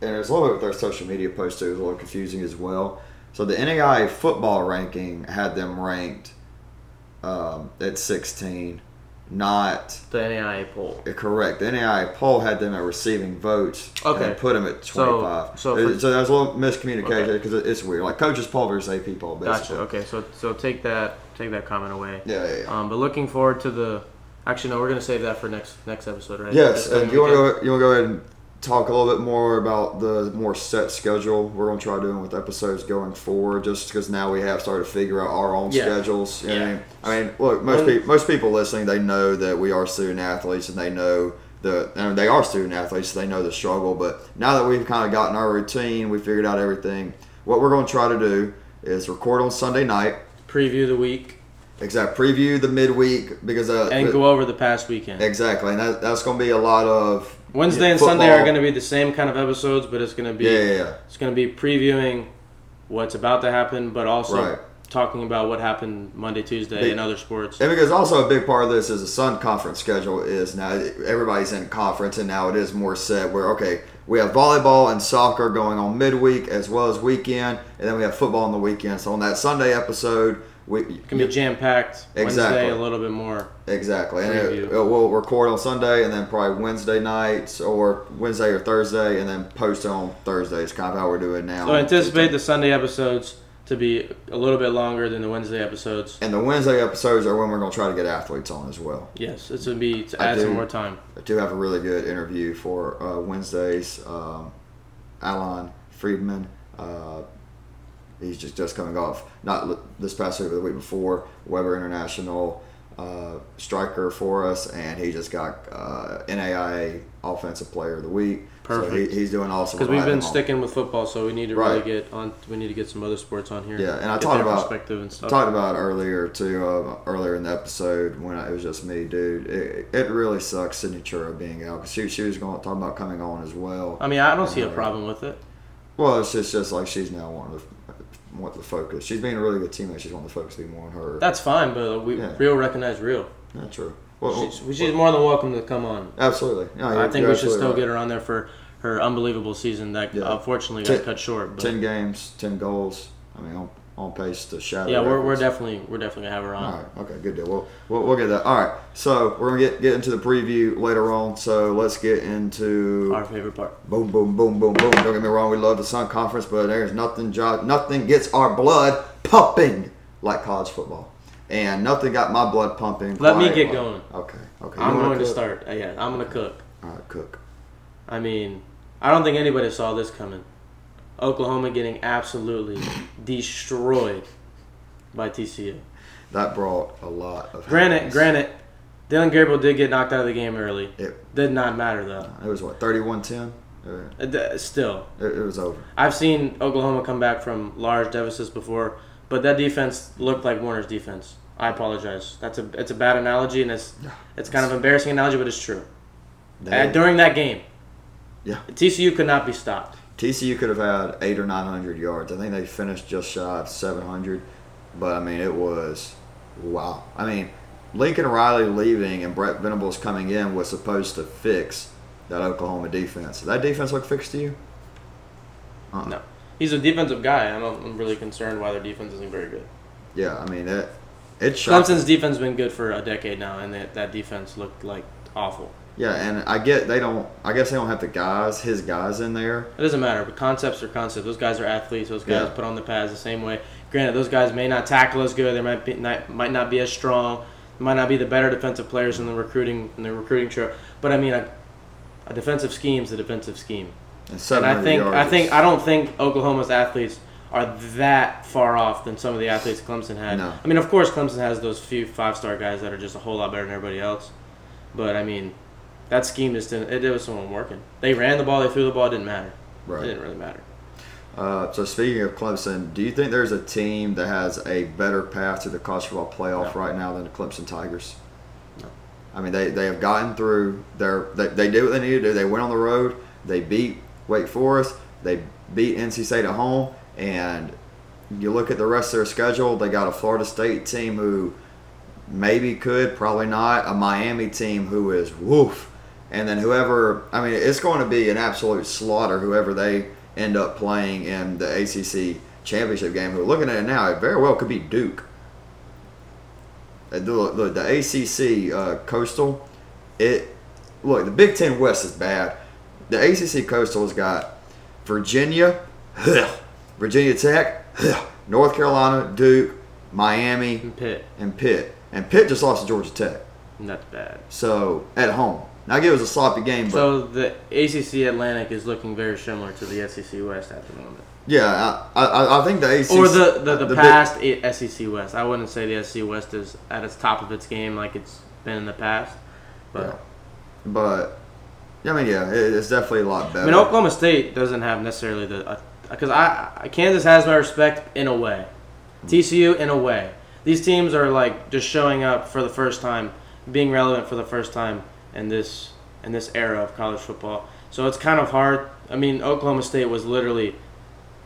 and it was a little bit with their social media post too. It was a little confusing as well. So the NAI football ranking had them ranked um, at 16, not The NAIA poll. correct. The NAI poll had them at receiving votes Okay. and put them at 25. so So, for- so a little miscommunication Okay. because it's weird. Like coaches poll versus AP poll, basically. Gotcha. Okay, so so take that take that comment away. Yeah, yeah, yeah. Um, but looking forward to the. Actually, no, we're gonna save that for next next episode, right? Yes, and you want to go? You want to go ahead and talk a little bit more about the more set schedule we're going to try doing with episodes going forward, just because now we have started to figure out our own Yeah. schedules. You know I Yeah. mean? I mean, look, most When- people, most people listening, they know that we are student athletes, and they know the, and they are student athletes, so they know the struggle. But now that we've kind of gotten our routine, we figured out everything. What we're going to try to do is record on Sunday night. preview the week Exact preview the midweek because uh, and go over the past weekend. exactly, and that, that's going to be a lot of Wednesday and football. Sunday are going to be the same kind of episodes, but it's going to be Yeah, yeah, yeah. it's going to be previewing what's about to happen, but also Right. talking about what happened Monday, Tuesday, and other sports. And because also a big part of this is the Sun Conference schedule is now everybody's in conference and now it is more set where okay we have volleyball and soccer going on midweek as well as weekend and then we have football on the weekend. So on that Sunday episode we It can be jam packed. Exactly. Wednesday a little bit more. exactly and it, it- we'll record on Sunday and then probably Wednesday nights or Wednesday or Thursday and then post on Thursday. It's kind of how we're doing now. So anticipate the Sunday episodes to be a little bit longer than the Wednesday episodes. and the Wednesday episodes are when we're going to try to get athletes on as well. Yes, it's going to be to I add some more time. I do have a really good interview for uh, Wednesdays. Um, Alan Friedman, uh, he's just just coming off not this past week, but the week before Webber International uh, striker for us, and he just got uh, NAIA Offensive Player of the Week. So Perfect. he, he's doing awesome. Because we've been sticking with football, so we need to really get on. We need to get some other sports on here. Yeah, and I talked about- perspective and stuff. talked about earlier too uh, earlier in the episode when it was just me dude it, it really sucks Sydney Chura being out because she, she was going talking about coming on as well I mean, I don't see a Uh, problem with it. well it's just, just like she's now wanting to want the focus she's being a really good teammate she's wanting the focus to be more on her That's fine, but we Yeah. real recognize real. not true well, She's, she's more than welcome to come on. absolutely No, I think we should still right. get her on there for her unbelievable season that Yeah. unfortunately Ten- got cut short. But 10 games 10 goals I mean, on, pace to shatter. Yeah, we're, we're definitely we're definitely gonna have her on. All right. Okay. Good deal. We'll, we'll we'll get that. All right. So we're gonna get get into the preview later on. So let's get into Our favorite part. boom, boom, boom, boom, boom. Don't get me wrong. We love the Sun Conference, but there's nothing jo- nothing gets our blood pumping like college football, and nothing got my blood pumping. Let me get like- going. Okay. Okay. I'm going to start. Uh, yeah, I'm gonna cook. All right. Cook. I mean, I don't think anybody saw this coming. Oklahoma getting absolutely destroyed by TCU. That brought a lot of. Granted, happiness. granted, Dillon Gabriel did get knocked out of the game early. It, Did not matter though. it was what 31-10? Uh, Uh, Still, It, it was over. I've seen Oklahoma come back from large deficits before, but that defense looked like Warner's defense. I apologize. That's a it's a bad analogy and it's Yeah. it's kind of embarrassing analogy, but it's true. They- during that game, Yeah. TCU could not be stopped. TCU could have had eight or nine hundred yards. I think they finished just shy of seven hundred. But I mean, it was wow. I mean, Lincoln Riley leaving and Brent Venables coming in was supposed to fix that Oklahoma defense. Did That defense look fixed to you? Uh-uh. No, he's a defensive guy. I'm, I'm really concerned why their defense isn't very good. Yeah, I mean it. It's. Clemson's defense been good for a decade now, and that, that defense looked like awful. Yeah, and I get they don't. I guess they don't have the guys, his guys in there. It doesn't matter, but concepts are concepts. Those guys are athletes. Those guys Yeah. put on the pads the same way. Granted, those guys may not tackle as good. They might be not, might not be as strong. Might not be the better defensive players in the recruiting in the recruiting show. But I mean, a, a defensive scheme is a defensive scheme. And, And I think yards I think I don't think Oklahoma's athletes are that far off than some of the athletes Clemson had. No. I mean, of course, Clemson has those few five star guys that are just a whole lot better than everybody else. But I mean, that scheme just didn't. It, it was someone working. They ran the ball. They threw the ball. It didn't matter. It right. didn't really matter. Uh, so speaking of Clemson, do you think there's a team that has a better path to the college football playoff No. right now than the Clemson Tigers? No. I mean, they, they have gotten through. Their they, they did what they needed to do. They went on the road. They beat Wake Forest. They beat NC State at home. And you look at the rest of their schedule. They got a Florida State team who maybe could, probably not. A Miami team who is woof. And then whoever, I mean, it's going to be an absolute slaughter. Whoever they end up playing in the ACC championship game. Who looking at it now, it very well could be Duke. Uh, The, the, the ACC uh, Coastal, it look the Big Ten West is bad. The ACC Coastal has got Virginia, Virginia Tech, North Carolina, Duke, Miami, And Pitt, and Pitt. And Pitt just lost to Georgia Tech. that's bad. So at home. Now it was a sloppy game, but So the ACC Atlantic is looking very similar to the SEC West at the moment, yeah, I, I, I think the ACC or the the, the, big- past A- SEC West. I wouldn't say the SEC West is at its top of its game like it's been in the past, but. Yeah. but yeah, I mean, yeah, it, it's definitely a lot better. I mean, Oklahoma State doesn't have necessarily the uh, because I, I Kansas has my respect in a way, mm. TCU in a way. These teams are like just showing up for the first time, being relevant for the first time in this in this era of college football. So it's kind of hard. I mean, Oklahoma State was literally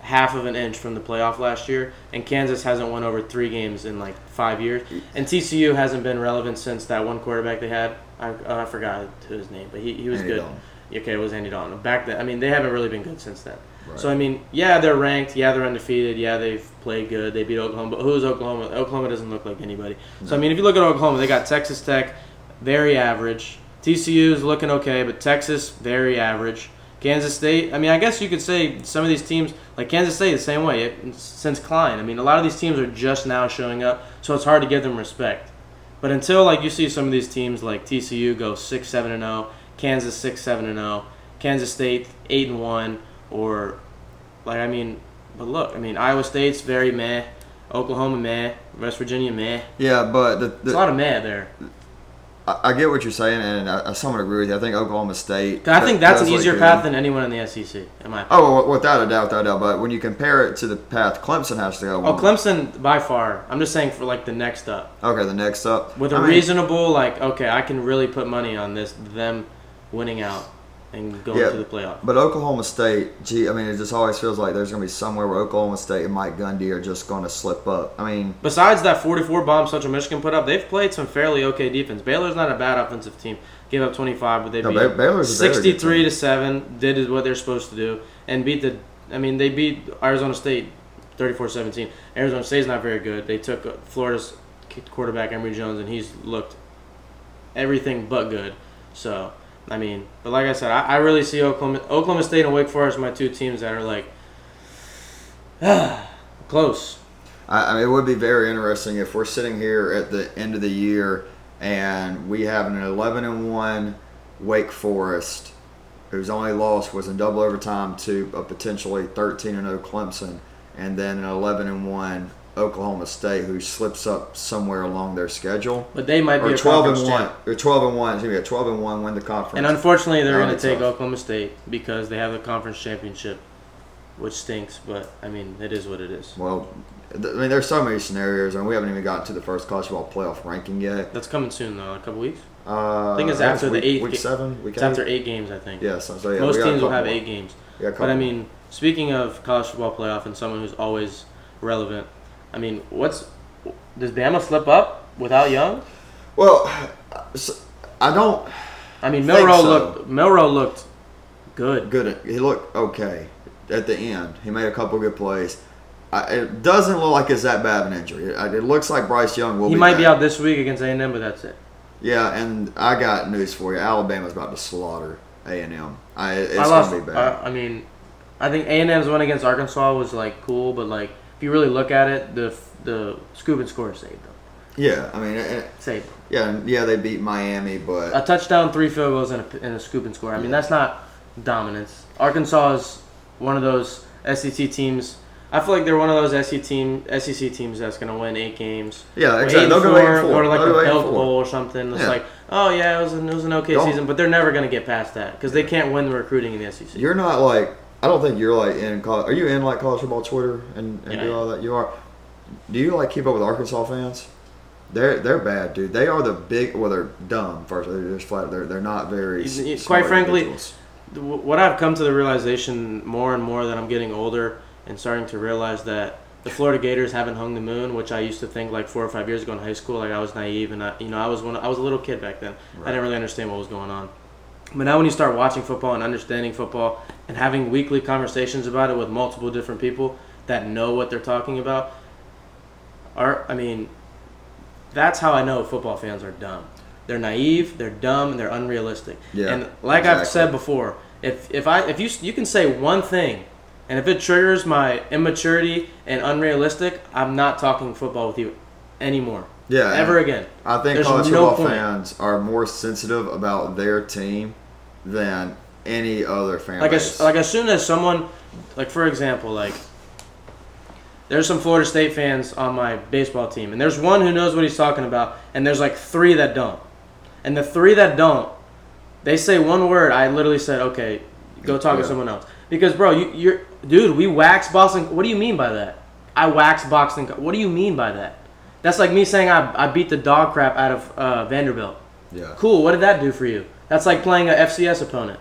half of an inch from the playoff last year, and Kansas hasn't won over three games in like five years, and TCU hasn't been relevant since that one quarterback they had. I, oh, I forgot his name, but he, he was Andy good. Dalton. Okay, it was Andy Dalton. Back then, I mean, they haven't really been good since then. Right. So I mean, yeah, they're ranked. Yeah, they're undefeated. Yeah, they've played good. They beat Oklahoma. But who's Oklahoma? Oklahoma doesn't look like anybody. So I mean, if you look at Oklahoma, they got Texas Tech, very average. TCU is looking okay, but Texas very average. Kansas State. I mean, I guess you could say some of these teams, like Kansas State, the same way it, since Klein. I mean, a lot of these teams are just now showing up, so it's hard to give them respect. But until like you see some of these teams like TCU go six seven and zero, Kansas six seven and zero, Kansas State eight and one, or like I mean, but look, I mean Iowa State's very meh, Oklahoma meh, West Virginia meh. yeah, but the, It's a lot of meh there. I, I get what you're saying, and I, I somewhat agree with you. I think Oklahoma State. I think that's an easier good. path than anyone in the SEC. In my oh, opinion. Oh, without a doubt, without a doubt. But when you compare it to the path Clemson has to go Oh. Clemson by far. I'm just saying for like the next up Okay, the next up. with a I mean, reasonable like okay, I can really put money on this them winning out and going Yeah. to the playoff. But Oklahoma State, gee, I mean, it just always feels like there's going to be somewhere where Oklahoma State and Mike Gundy are just going to slip up. I mean, Besides that 44 bomb Central Michigan put up, they've played some fairly okay defense. Baylor's not a bad offensive team. Gave up 25, but they No, beat Ba- Baylor's a very good 63 to seven. Did what they're supposed to do and beat the. I mean, they beat Arizona State 34-17. Arizona State's not very good. They took uh, Florida's quarterback Emory Jones, and he's looked everything but good. So I mean, but like I said, I, I really see Oklahoma, Oklahoma State and Wake Forest my two teams that are like close. I, I mean, it would be very interesting if we're sitting here at the end of the year and we have an 11 and one Wake Forest, whose only loss was in double overtime to a potentially 13 and 0 Clemson, and then an 11 and one Oklahoma State, who slips up somewhere along their schedule. But they might be or a 12 and one. champ. Or 12 and one. Gonna a 12 and one win the conference. And unfortunately, they're going to take tough. Oklahoma State because they have the conference championship, which stinks. But I mean, it is what it is. well, th- I mean, there's so many scenarios, and we haven't even gotten to the first college football playoff ranking yet. That's coming soon, though. In a couple weeks. Uh, I think it's after the week, eighth week seven. Week It's eight? after eight games, I think. Yeah, so, so yeah, Most we got a teams will have more. eight games. We got a But I mean, speaking of college football playoff and someone who's always relevant, I mean, what's does Bama slip up without Young? Well, I don't. I mean, Milroe so. looked Milroe looked good. Good. He looked okay at the end. He made a couple good plays. I, it doesn't look like it's that bad of an injury. It, it looks like Bryce Young will. He be might be out this week against A&M, but that's it. Yeah, and I got news for you. Alabama's about to slaughter A and M. I it's I lost. gonna be bad. I, I mean, I think A&M's win against Arkansas was like cool, but like if you really look at it, the the and score saved them. yeah, I mean, it, Saved them. yeah, yeah, they beat Miami, but A touchdown, three field goals, and a, and a scoop and score. I mean, that's not dominance. Arkansas is one of those SEC teams. I feel like they're one of those SEC team SEC teams that's gonna win eight games. yeah, exactly. eight They'll and go eight four, four. To like They'll a eight and Belk Bowl or something. It's Yeah. like, oh yeah, it was an, it was an okay Don't- season, but they're never gonna get past that because they can't win the recruiting in the SEC. You're not like I don't think you're like in college. Are you in like college football Twitter and, and Yeah, do all that? You are. Do you like keep up with Arkansas fans? They're they're bad, dude. They are the big. Well, they're dumb. First, they're just flat. They're they're not very. Quite frankly, what I've come to the realization more and more that I'm getting older and starting to realize that the Florida Gators haven't hung the moon, which I used to think like four or five years ago in high school. Like I was naive and I, you know, I was one. I was a little kid back then. I didn't really understand what was going on. But now when you start watching football and understanding football and having weekly conversations about it with multiple different people that know what they're talking about, are I mean, that's how I know football fans are dumb. They're naive, they're dumb, and they're unrealistic. Yeah, and like I've said before, if if I if you you can say one thing, and if it triggers my immaturity and unrealistic, I'm not talking football with you anymore. Yeah, Ever again. I think There's college no football point. fans are more sensitive about their team than any other fan Like base. as like as soon as someone, like for example, like there's some Florida State fans on my baseball team, and there's one who knows what he's talking about, and there's like three that don't, and the three that don't, they say one word. I literally said, okay, go talk Yeah. to someone else, because bro, you, you're dude, we wax Boston. What do you mean by that? I wax Boston. What do you mean by that? That's like me saying I, I beat the dog crap out of uh, Vanderbilt. yeah. Cool. What did that do for you? That's like playing a FCS opponent.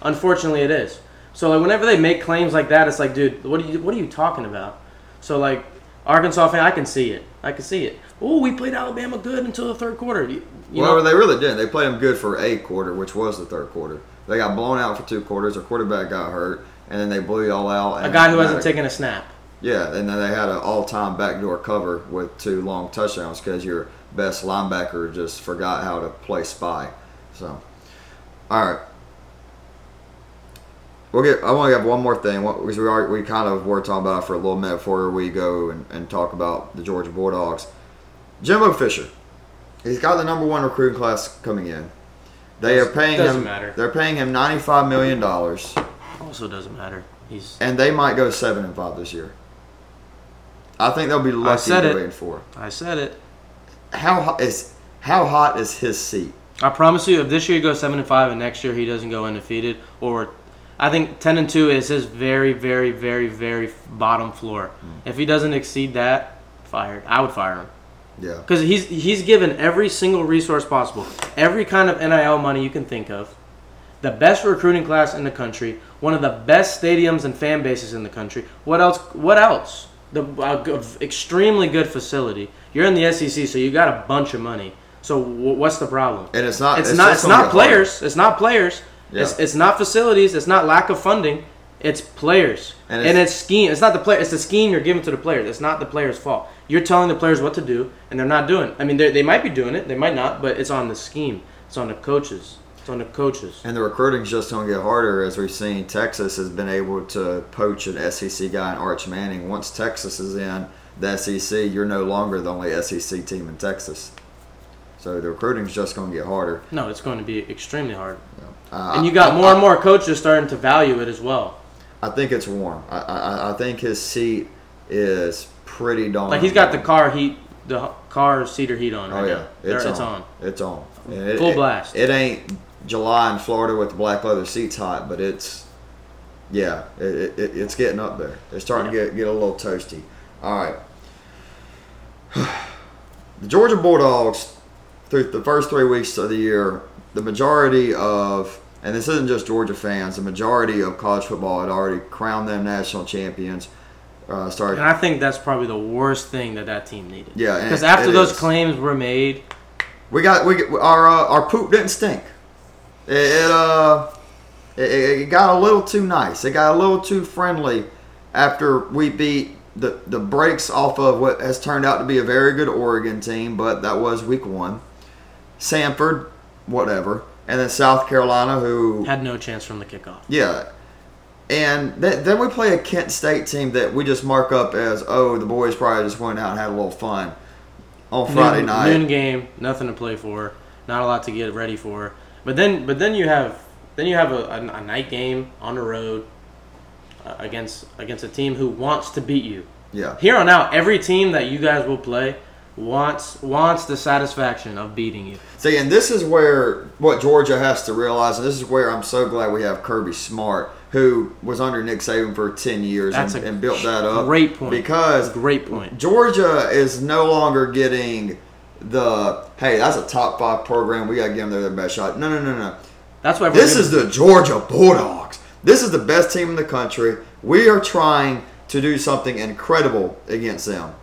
Unfortunately, it is. So like whenever they make claims like that, it's like, dude, what are you what are you talking about? So like Arkansas fan, I can see it. I can see it. Oh, we played Alabama good until the third quarter. You, you well, know, they really didn't. They played them good for a quarter, which was the third quarter. They got blown out for two quarters. Their quarterback got hurt, and then they blew it all out. a guy who hasn't they- taken a snap. Yeah, and then they had an all-time backdoor cover with two long touchdowns because your best linebacker just forgot how to play spy. So, all right, we'll get. I want to have one more thing what- because we are, we kind of were talking about it for a little minute before we go and, and talk about the Georgia Bulldogs. Jimbo Fisher, he's got the number one recruiting class coming in. They are paying Doesn't him. matter. They're paying him ninety-five million dollars, Also doesn't matter. He's and they might go seven and five this year. I think they'll be lucky said to it. go eight and four. I said it. How hot is how hot is his seat? I promise you, if this year he goes seven and five, and next year he doesn't go undefeated, or I think ten and two is his very, very, very, very bottom floor. Hmm. If he doesn't exceed that, fired. I would fire him. Yeah, Because he's he's given every single resource possible, every kind of NIL money you can think of, the best recruiting class in the country, one of the best stadiums and fan bases in the country. What else? What else? The uh, extremely good facility. You're in the SEC, so you got a bunch of money. So w- what's the problem? and it's not. It's, not. It's not get harder. players. It's not players. It's, Yeah. it's not facilities. It's not lack of funding. It's players, And and it's- it's, scheme. It's not the player. It's the scheme you're giving to the players. It's not the players' fault. You're telling the players what to do, and they're not doing. it. I mean, they they might be doing it. They might not, but it's on the scheme. It's on the coaches. It's on the coaches. And the recruiting's just going to get harder as we've seen. Texas has been able to poach an SEC guy in Arch Manning. Once Texas is in the SEC, you're no longer the only SEC team in Texas. So the recruiting's just going to get harder. No, it's going to be extremely hard. Uh, And you got I- more I- and more coaches starting to value it as well. I think it's warm. I, I, I think his seat is pretty darn. Like he's got the car heat, the car cedar heat on. Oh yeah, now. it's, on. it's on. It's on. It- Full it- blast. It ain't July in Florida with the black leather seats hot, but it's yeah, it, it, it's getting up there. It's starting to get get a little toasty. All right. The Georgia Bulldogs, through the first three weeks of the year, the majority of, and this isn't just Georgia fans, the majority of college football had already crowned them national champions. Uh, started And I think that's probably the worst thing that that team needed. Yeah, Because after those is. claims were made, We got we our uh, our poop didn't stink. It, it uh it, it got a little too nice. It got a little too friendly after we beat the the brakes off of what has turned out to be a very good Oregon team, but that was week one. Samford, whatever, and then South Carolina, who had no chance from the kickoff. yeah. And th- then we play a Kent State team that we just mark up as, oh, the boys probably just went out and had a little fun on Friday noon, night. noon game, nothing to play for, not a lot to get ready for. But then, but then you have then you have a, a, a night game on the road uh, against against a team who wants to beat you. Yeah. Here on out, every team that you guys will play wants wants the satisfaction of beating you. See, and this is where what Georgia has to realize, and this is where I'm so glad we have Kirby Smart, who was under Nick Saban for 10 years and, and built that up. great point. Because Great point. Georgia is no longer getting the, hey, that's a top five program. We got to give them their best shot. No, no, no, no. That's why This is the Georgia Bulldogs. This is the best team in the country. We are trying to do something incredible against them.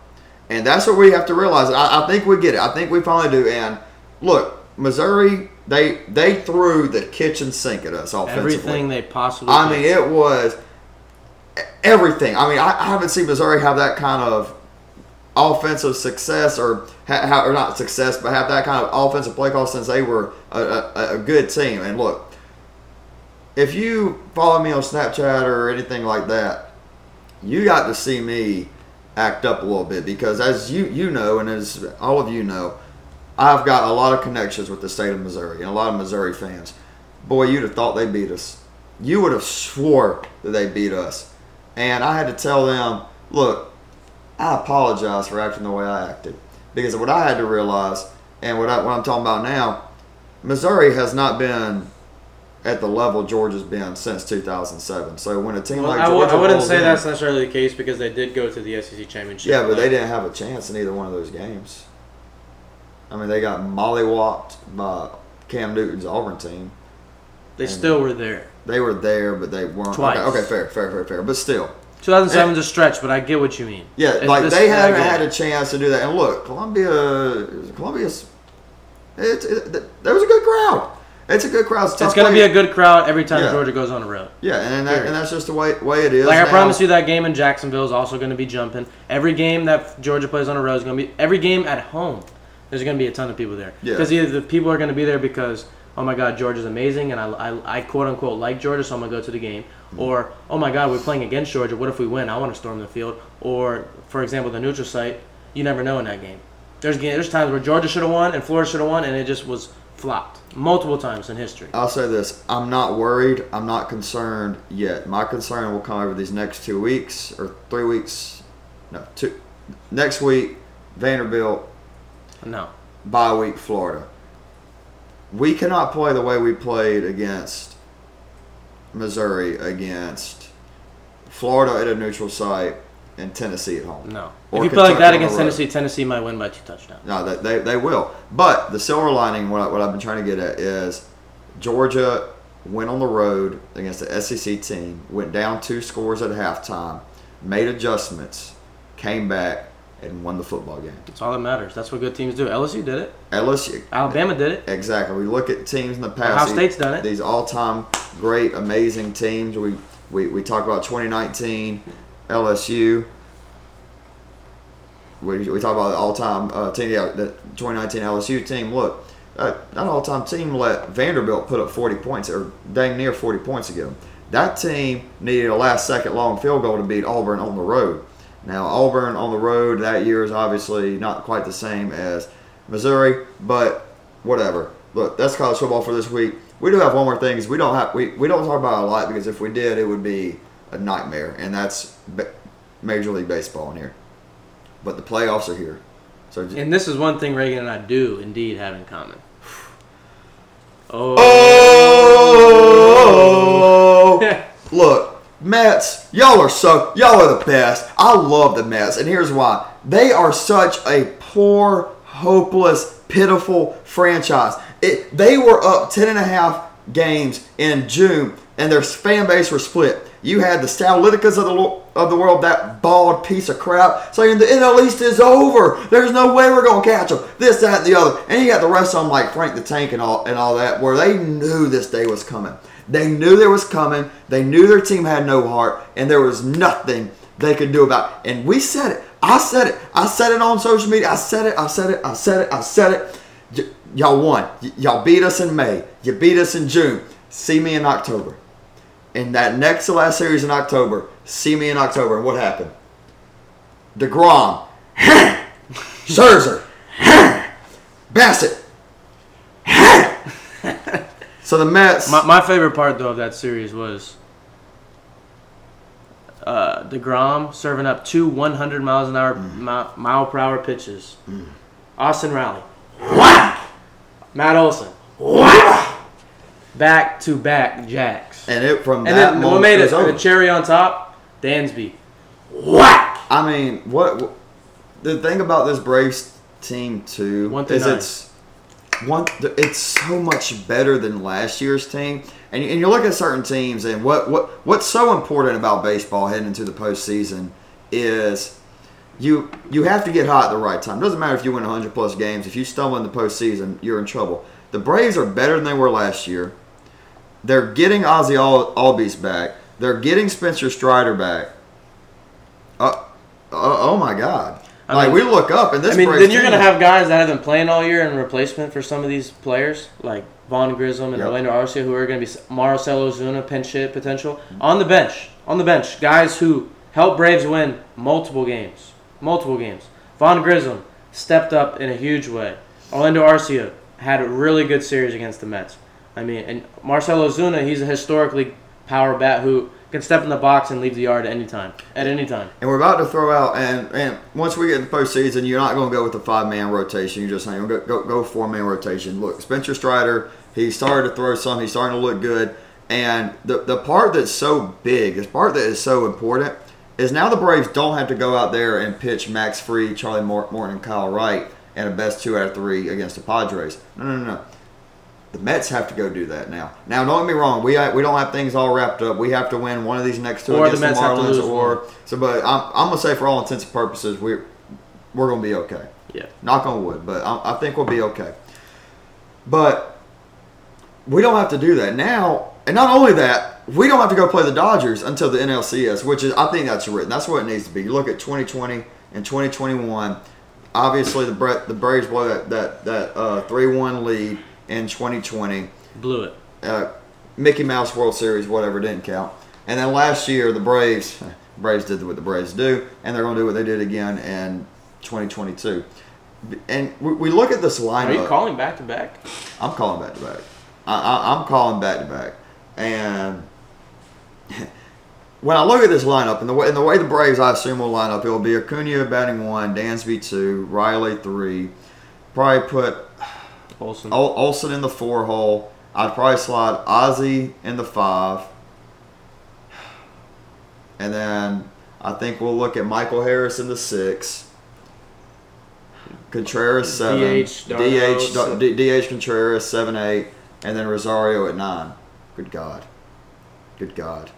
And that's what we have to realize. I, I think we get it. I think we finally do. And look, Missouri, they they threw the kitchen sink at us offensively. everything they possibly. I mean, it was everything. I mean, I, I haven't seen Missouri have that kind of offensive success, or ha, ha, or not success, but have that kind of offensive play call since they were a, a, a good team. And look, if you follow me on Snapchat or anything like that, you got to see me act up a little bit because, as you you know, and as all of you know, I've got a lot of connections with the state of Missouri and a lot of Missouri fans. Boy, you'd have thought they beat us. You would have swore that they beat us. And I had to tell them, look, I apologize for acting the way I acted. Because what I had to realize, and what, I, what I'm talking about now, Missouri has not been at the level Georgia's been since 2007. So when a team Well, like I, w- Georgia I wouldn't say in- that's necessarily the case because they did go to the SEC championship. yeah, but they didn't have a chance in either one of those games. I mean, they got mollywhopped by Cam Newton's Auburn team. They still were there. They were there, but they weren't. Twice. Okay, okay, fair, fair, fair, fair. But still, 2007 is a stretch, but I get what you mean. yeah, like they haven't had a chance to do that. And look, Columbia, Columbia's, it, it, there was a good crowd. It's a good crowd. It's, It's going to be a good crowd every time Yeah. Georgia goes on the road. yeah, and that, and that's just the way way it is. Like I promise you, that game in Jacksonville is also going to be jumping. Every game that Georgia plays on the road is going to be. Every game at home, there's going to be a ton of people there. Yeah. Because either the people are going to be there because oh my God, Georgia's amazing, and I, I, I quote unquote like Georgia, so I'm going to go to the game. Mm-hmm. Or oh my God, we're playing against Georgia. What if we win? I want to storm the field. Or for example, the neutral site. You never know in that game. There's there's times where Georgia should have won and Florida should have won, and it just was flopped multiple times in history. I'll say this: I'm not worried. I'm not concerned yet. My concern will come over these next two weeks or three weeks. No, two. Next week, Vanderbilt. No. Bye week, Florida. We cannot play the way we played against Missouri, against Florida at a neutral site, and Tennessee at home. No. Or if you play like that against. Tennessee, Tennessee might win by two touchdowns. No, they, they, they will. But the silver lining, what, I, what I've been trying to get at is Georgia went on the road against the SEC team, went down two scores at halftime, made adjustments, came back, and won the football game. That's all that matters. That's what good teams do. LSU did it. LSU. Alabama did it. Exactly. We look at teams in the past. Ohio State's done it. These all-time great, amazing teams. We We we talk about 2019 LSU. We, we talk about the all-time uh, team, yeah, the 2019 LSU team. Look, uh, that all-time team let Vanderbilt put up 40 points, or dang near 40 points again. That team needed a last-second long field goal to beat Auburn on the road. Now Auburn on the road that year is obviously not quite the same as Missouri, but whatever. Look, that's college football for this week. We do have one more thing. Is we don't have we, we don't talk about a lot because if we did, it would be a nightmare, and that's Major League Baseball in here. But the playoffs are here, so j- And this is one thing Reagan and I do indeed have in common. Oh. Oh, look, Mets, y'all are so y'all are the best. I love the Mets, and here's why: they are such a poor, hopeless, pitiful franchise. It, they were up ten and a half games in June, and their fan base were split. You had the Stalyticas of the of the world, that bald piece of crap, saying the NL East is over. There's no way we're gonna catch them. This, that, and the other. And you got the rest of them like Frank the Tank and all and all that, where they knew this day was coming. They knew there was coming. They knew their team had no heart, and there was nothing they could do about it. And we said it. I said it. I said it on social media. I said it. I said it. I said it. I said it. Y- y'all won. Y- y'all beat us in May. You beat us in June. See me in October. In that next to last series in October, see me in October. And what happened? DeGrom, Scherzer, Bassitt. so the Mets. My, my favorite part though of that series was uh, Degrom serving up two 100 miles an hour mi- mile per hour pitches. Austin Riley. Matt Olson. Back to back jacks. and it from And that then what made it it the cherry on top? Dansby, whack. I mean, what, what the thing about this Braves team too One is nine. it's one. It's so much better than last year's team. And you, and you look at certain teams, and what, what what's so important about baseball heading into the postseason is you you have to get hot at the right time. It Doesn't matter if you win 100 plus games. If you stumble in the postseason, you're in trouble. The Braves are better than they were last year. They're getting Ozzy Al- Albies back. They're getting Spencer Strider back. Uh, uh, oh my God! I like mean- we look up and this. I mean, then you're gonna have guys that have been playing all year in replacement for some of these players, like Vaughn Grissom and Yep. Orlando Arcia, who are gonna be Marcell Ozuna pinch hit potential on the bench. On the bench, guys who helped Braves win multiple games, multiple games. Vaughn Grissom stepped up in a huge way. Orlando Arcia had a really good series against the Mets. I mean, and Marcell Ozuna, he's a historically power bat who can step in the box and leave the yard at any time. At any time. And we're about to throw out, and, and once we get in the postseason, you're not going to go with the five man rotation. You're just saying go go, go four man rotation. Look, Spencer Strider, he started to throw some. He's starting to look good. And the the part that's so big, the part that is so important, is now the Braves don't have to go out there and pitch Max Fried, Charlie Morton, and Kyle Wright, and a best two out of three against the Padres. No, no, no, no. The Mets have to go do that now. Now, don't get me wrong. We we don't have things all wrapped up. We have to win one of these next two Or the against the, Mets to Marlins, or one. so. But I'm, I'm gonna say for all intents and purposes, we're we're gonna be okay. Yeah. Knock on wood, but I, I think we'll be okay. But we don't have to do that now. And not only that, we don't have to go play the Dodgers until the NLCS, which is I think that's written. That's what it needs to be. You look at 2020 and 2021. Obviously, the the Braves blow that that that uh, three one lead in 2020 Blew it. uh, Mickey Mouse World Series, whatever, didn't count. And then last year, the Braves, Braves did what the Braves do, and they're going to do what they did again in 2022. And we, we look at this lineup. Are you calling back to back? I'm calling back to back. I, I, I'm calling back to back. And when I look at this lineup and the way, and the way the Braves, I assume will line up, it will be Acuna batting one, Dansby two, Riley three. Probably put Olson. Ol- Olson in the four hole. I'd probably slide Ozzy in the five. And then I think we'll look at Michael Harris in the six. Contreras seven. DH, d'Arnaud, DH, DH Contreras seven eight, and then Rosario at nine. Good God. Good God.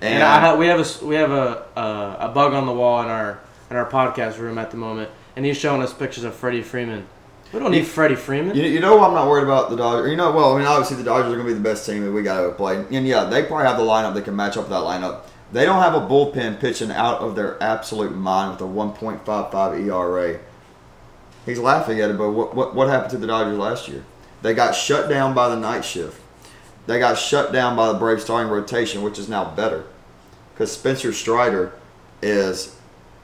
And I ha- we have a we have a uh, a bug on the wall in our in our podcast room at the moment, and he's showing us pictures of Freddie Freeman We don't need Freddie Freeman. You, you know I'm not worried about the Dodgers. You know, well, I mean, obviously the Dodgers are going to be the best team that we got to play. And yeah, they probably have the lineup that can match up with that lineup. They don't have a bullpen pitching out of their absolute mind with a 1.55 ERA. He's laughing at it, but what, what, what happened to the Dodgers last year? They got shut down by the night shift. They got shut down by the Braves starting rotation, which is now better. Because Spencer Strider is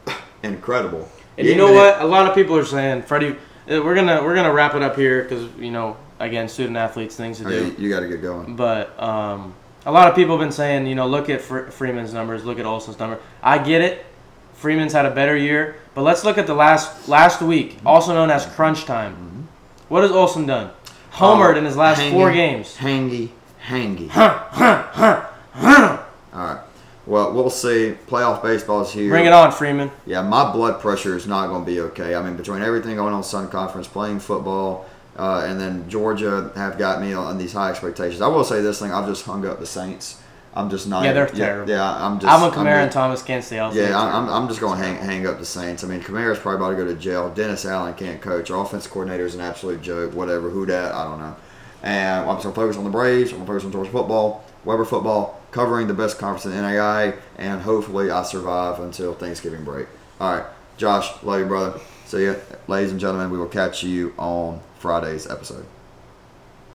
incredible. And you know what? A lot of people are saying Freddie. Uh, We're gonna we're gonna wrap it up here because you know again student athletes things to do. you, you got to get going. But um, a lot of people have been saying, you know, look at Fre- Freeman's numbers, look at Olson's number. I get it. Freeman's had a better year, but let's look at the last last week, also known as crunch time. What has Olson done? Homered Oh, in his last hangy, four games. Hangy, hangy. All right. Well, we'll see. Playoff baseball is here. Bring it on, Freeman. Yeah, my blood pressure is not going to be okay. I mean, between everything going on Sun Conference, playing football, uh, and then Georgia have got me on these high expectations. I will say this thing: I've just hung up the Saints. I'm just not. Yeah, they're yeah, terrible. Yeah, I'm just. I'm a Kamara and Thomas can't stay healthy. Yeah, I'm, I'm, I'm just going to hang, hang up the Saints. I mean, Kamara's probably about to go to jail. Dennis Allen can't coach. Our offense coordinator is an absolute joke. Whatever. Who dat? I don't know. And I'm just going to focus on the Braves. I'm going to focus on Georgia football, Webber football, covering the best conference in NAI, and hopefully I survive until Thanksgiving break. All right, Josh, love you, brother. See ya. Ladies and gentlemen, we will catch you on Friday's episode.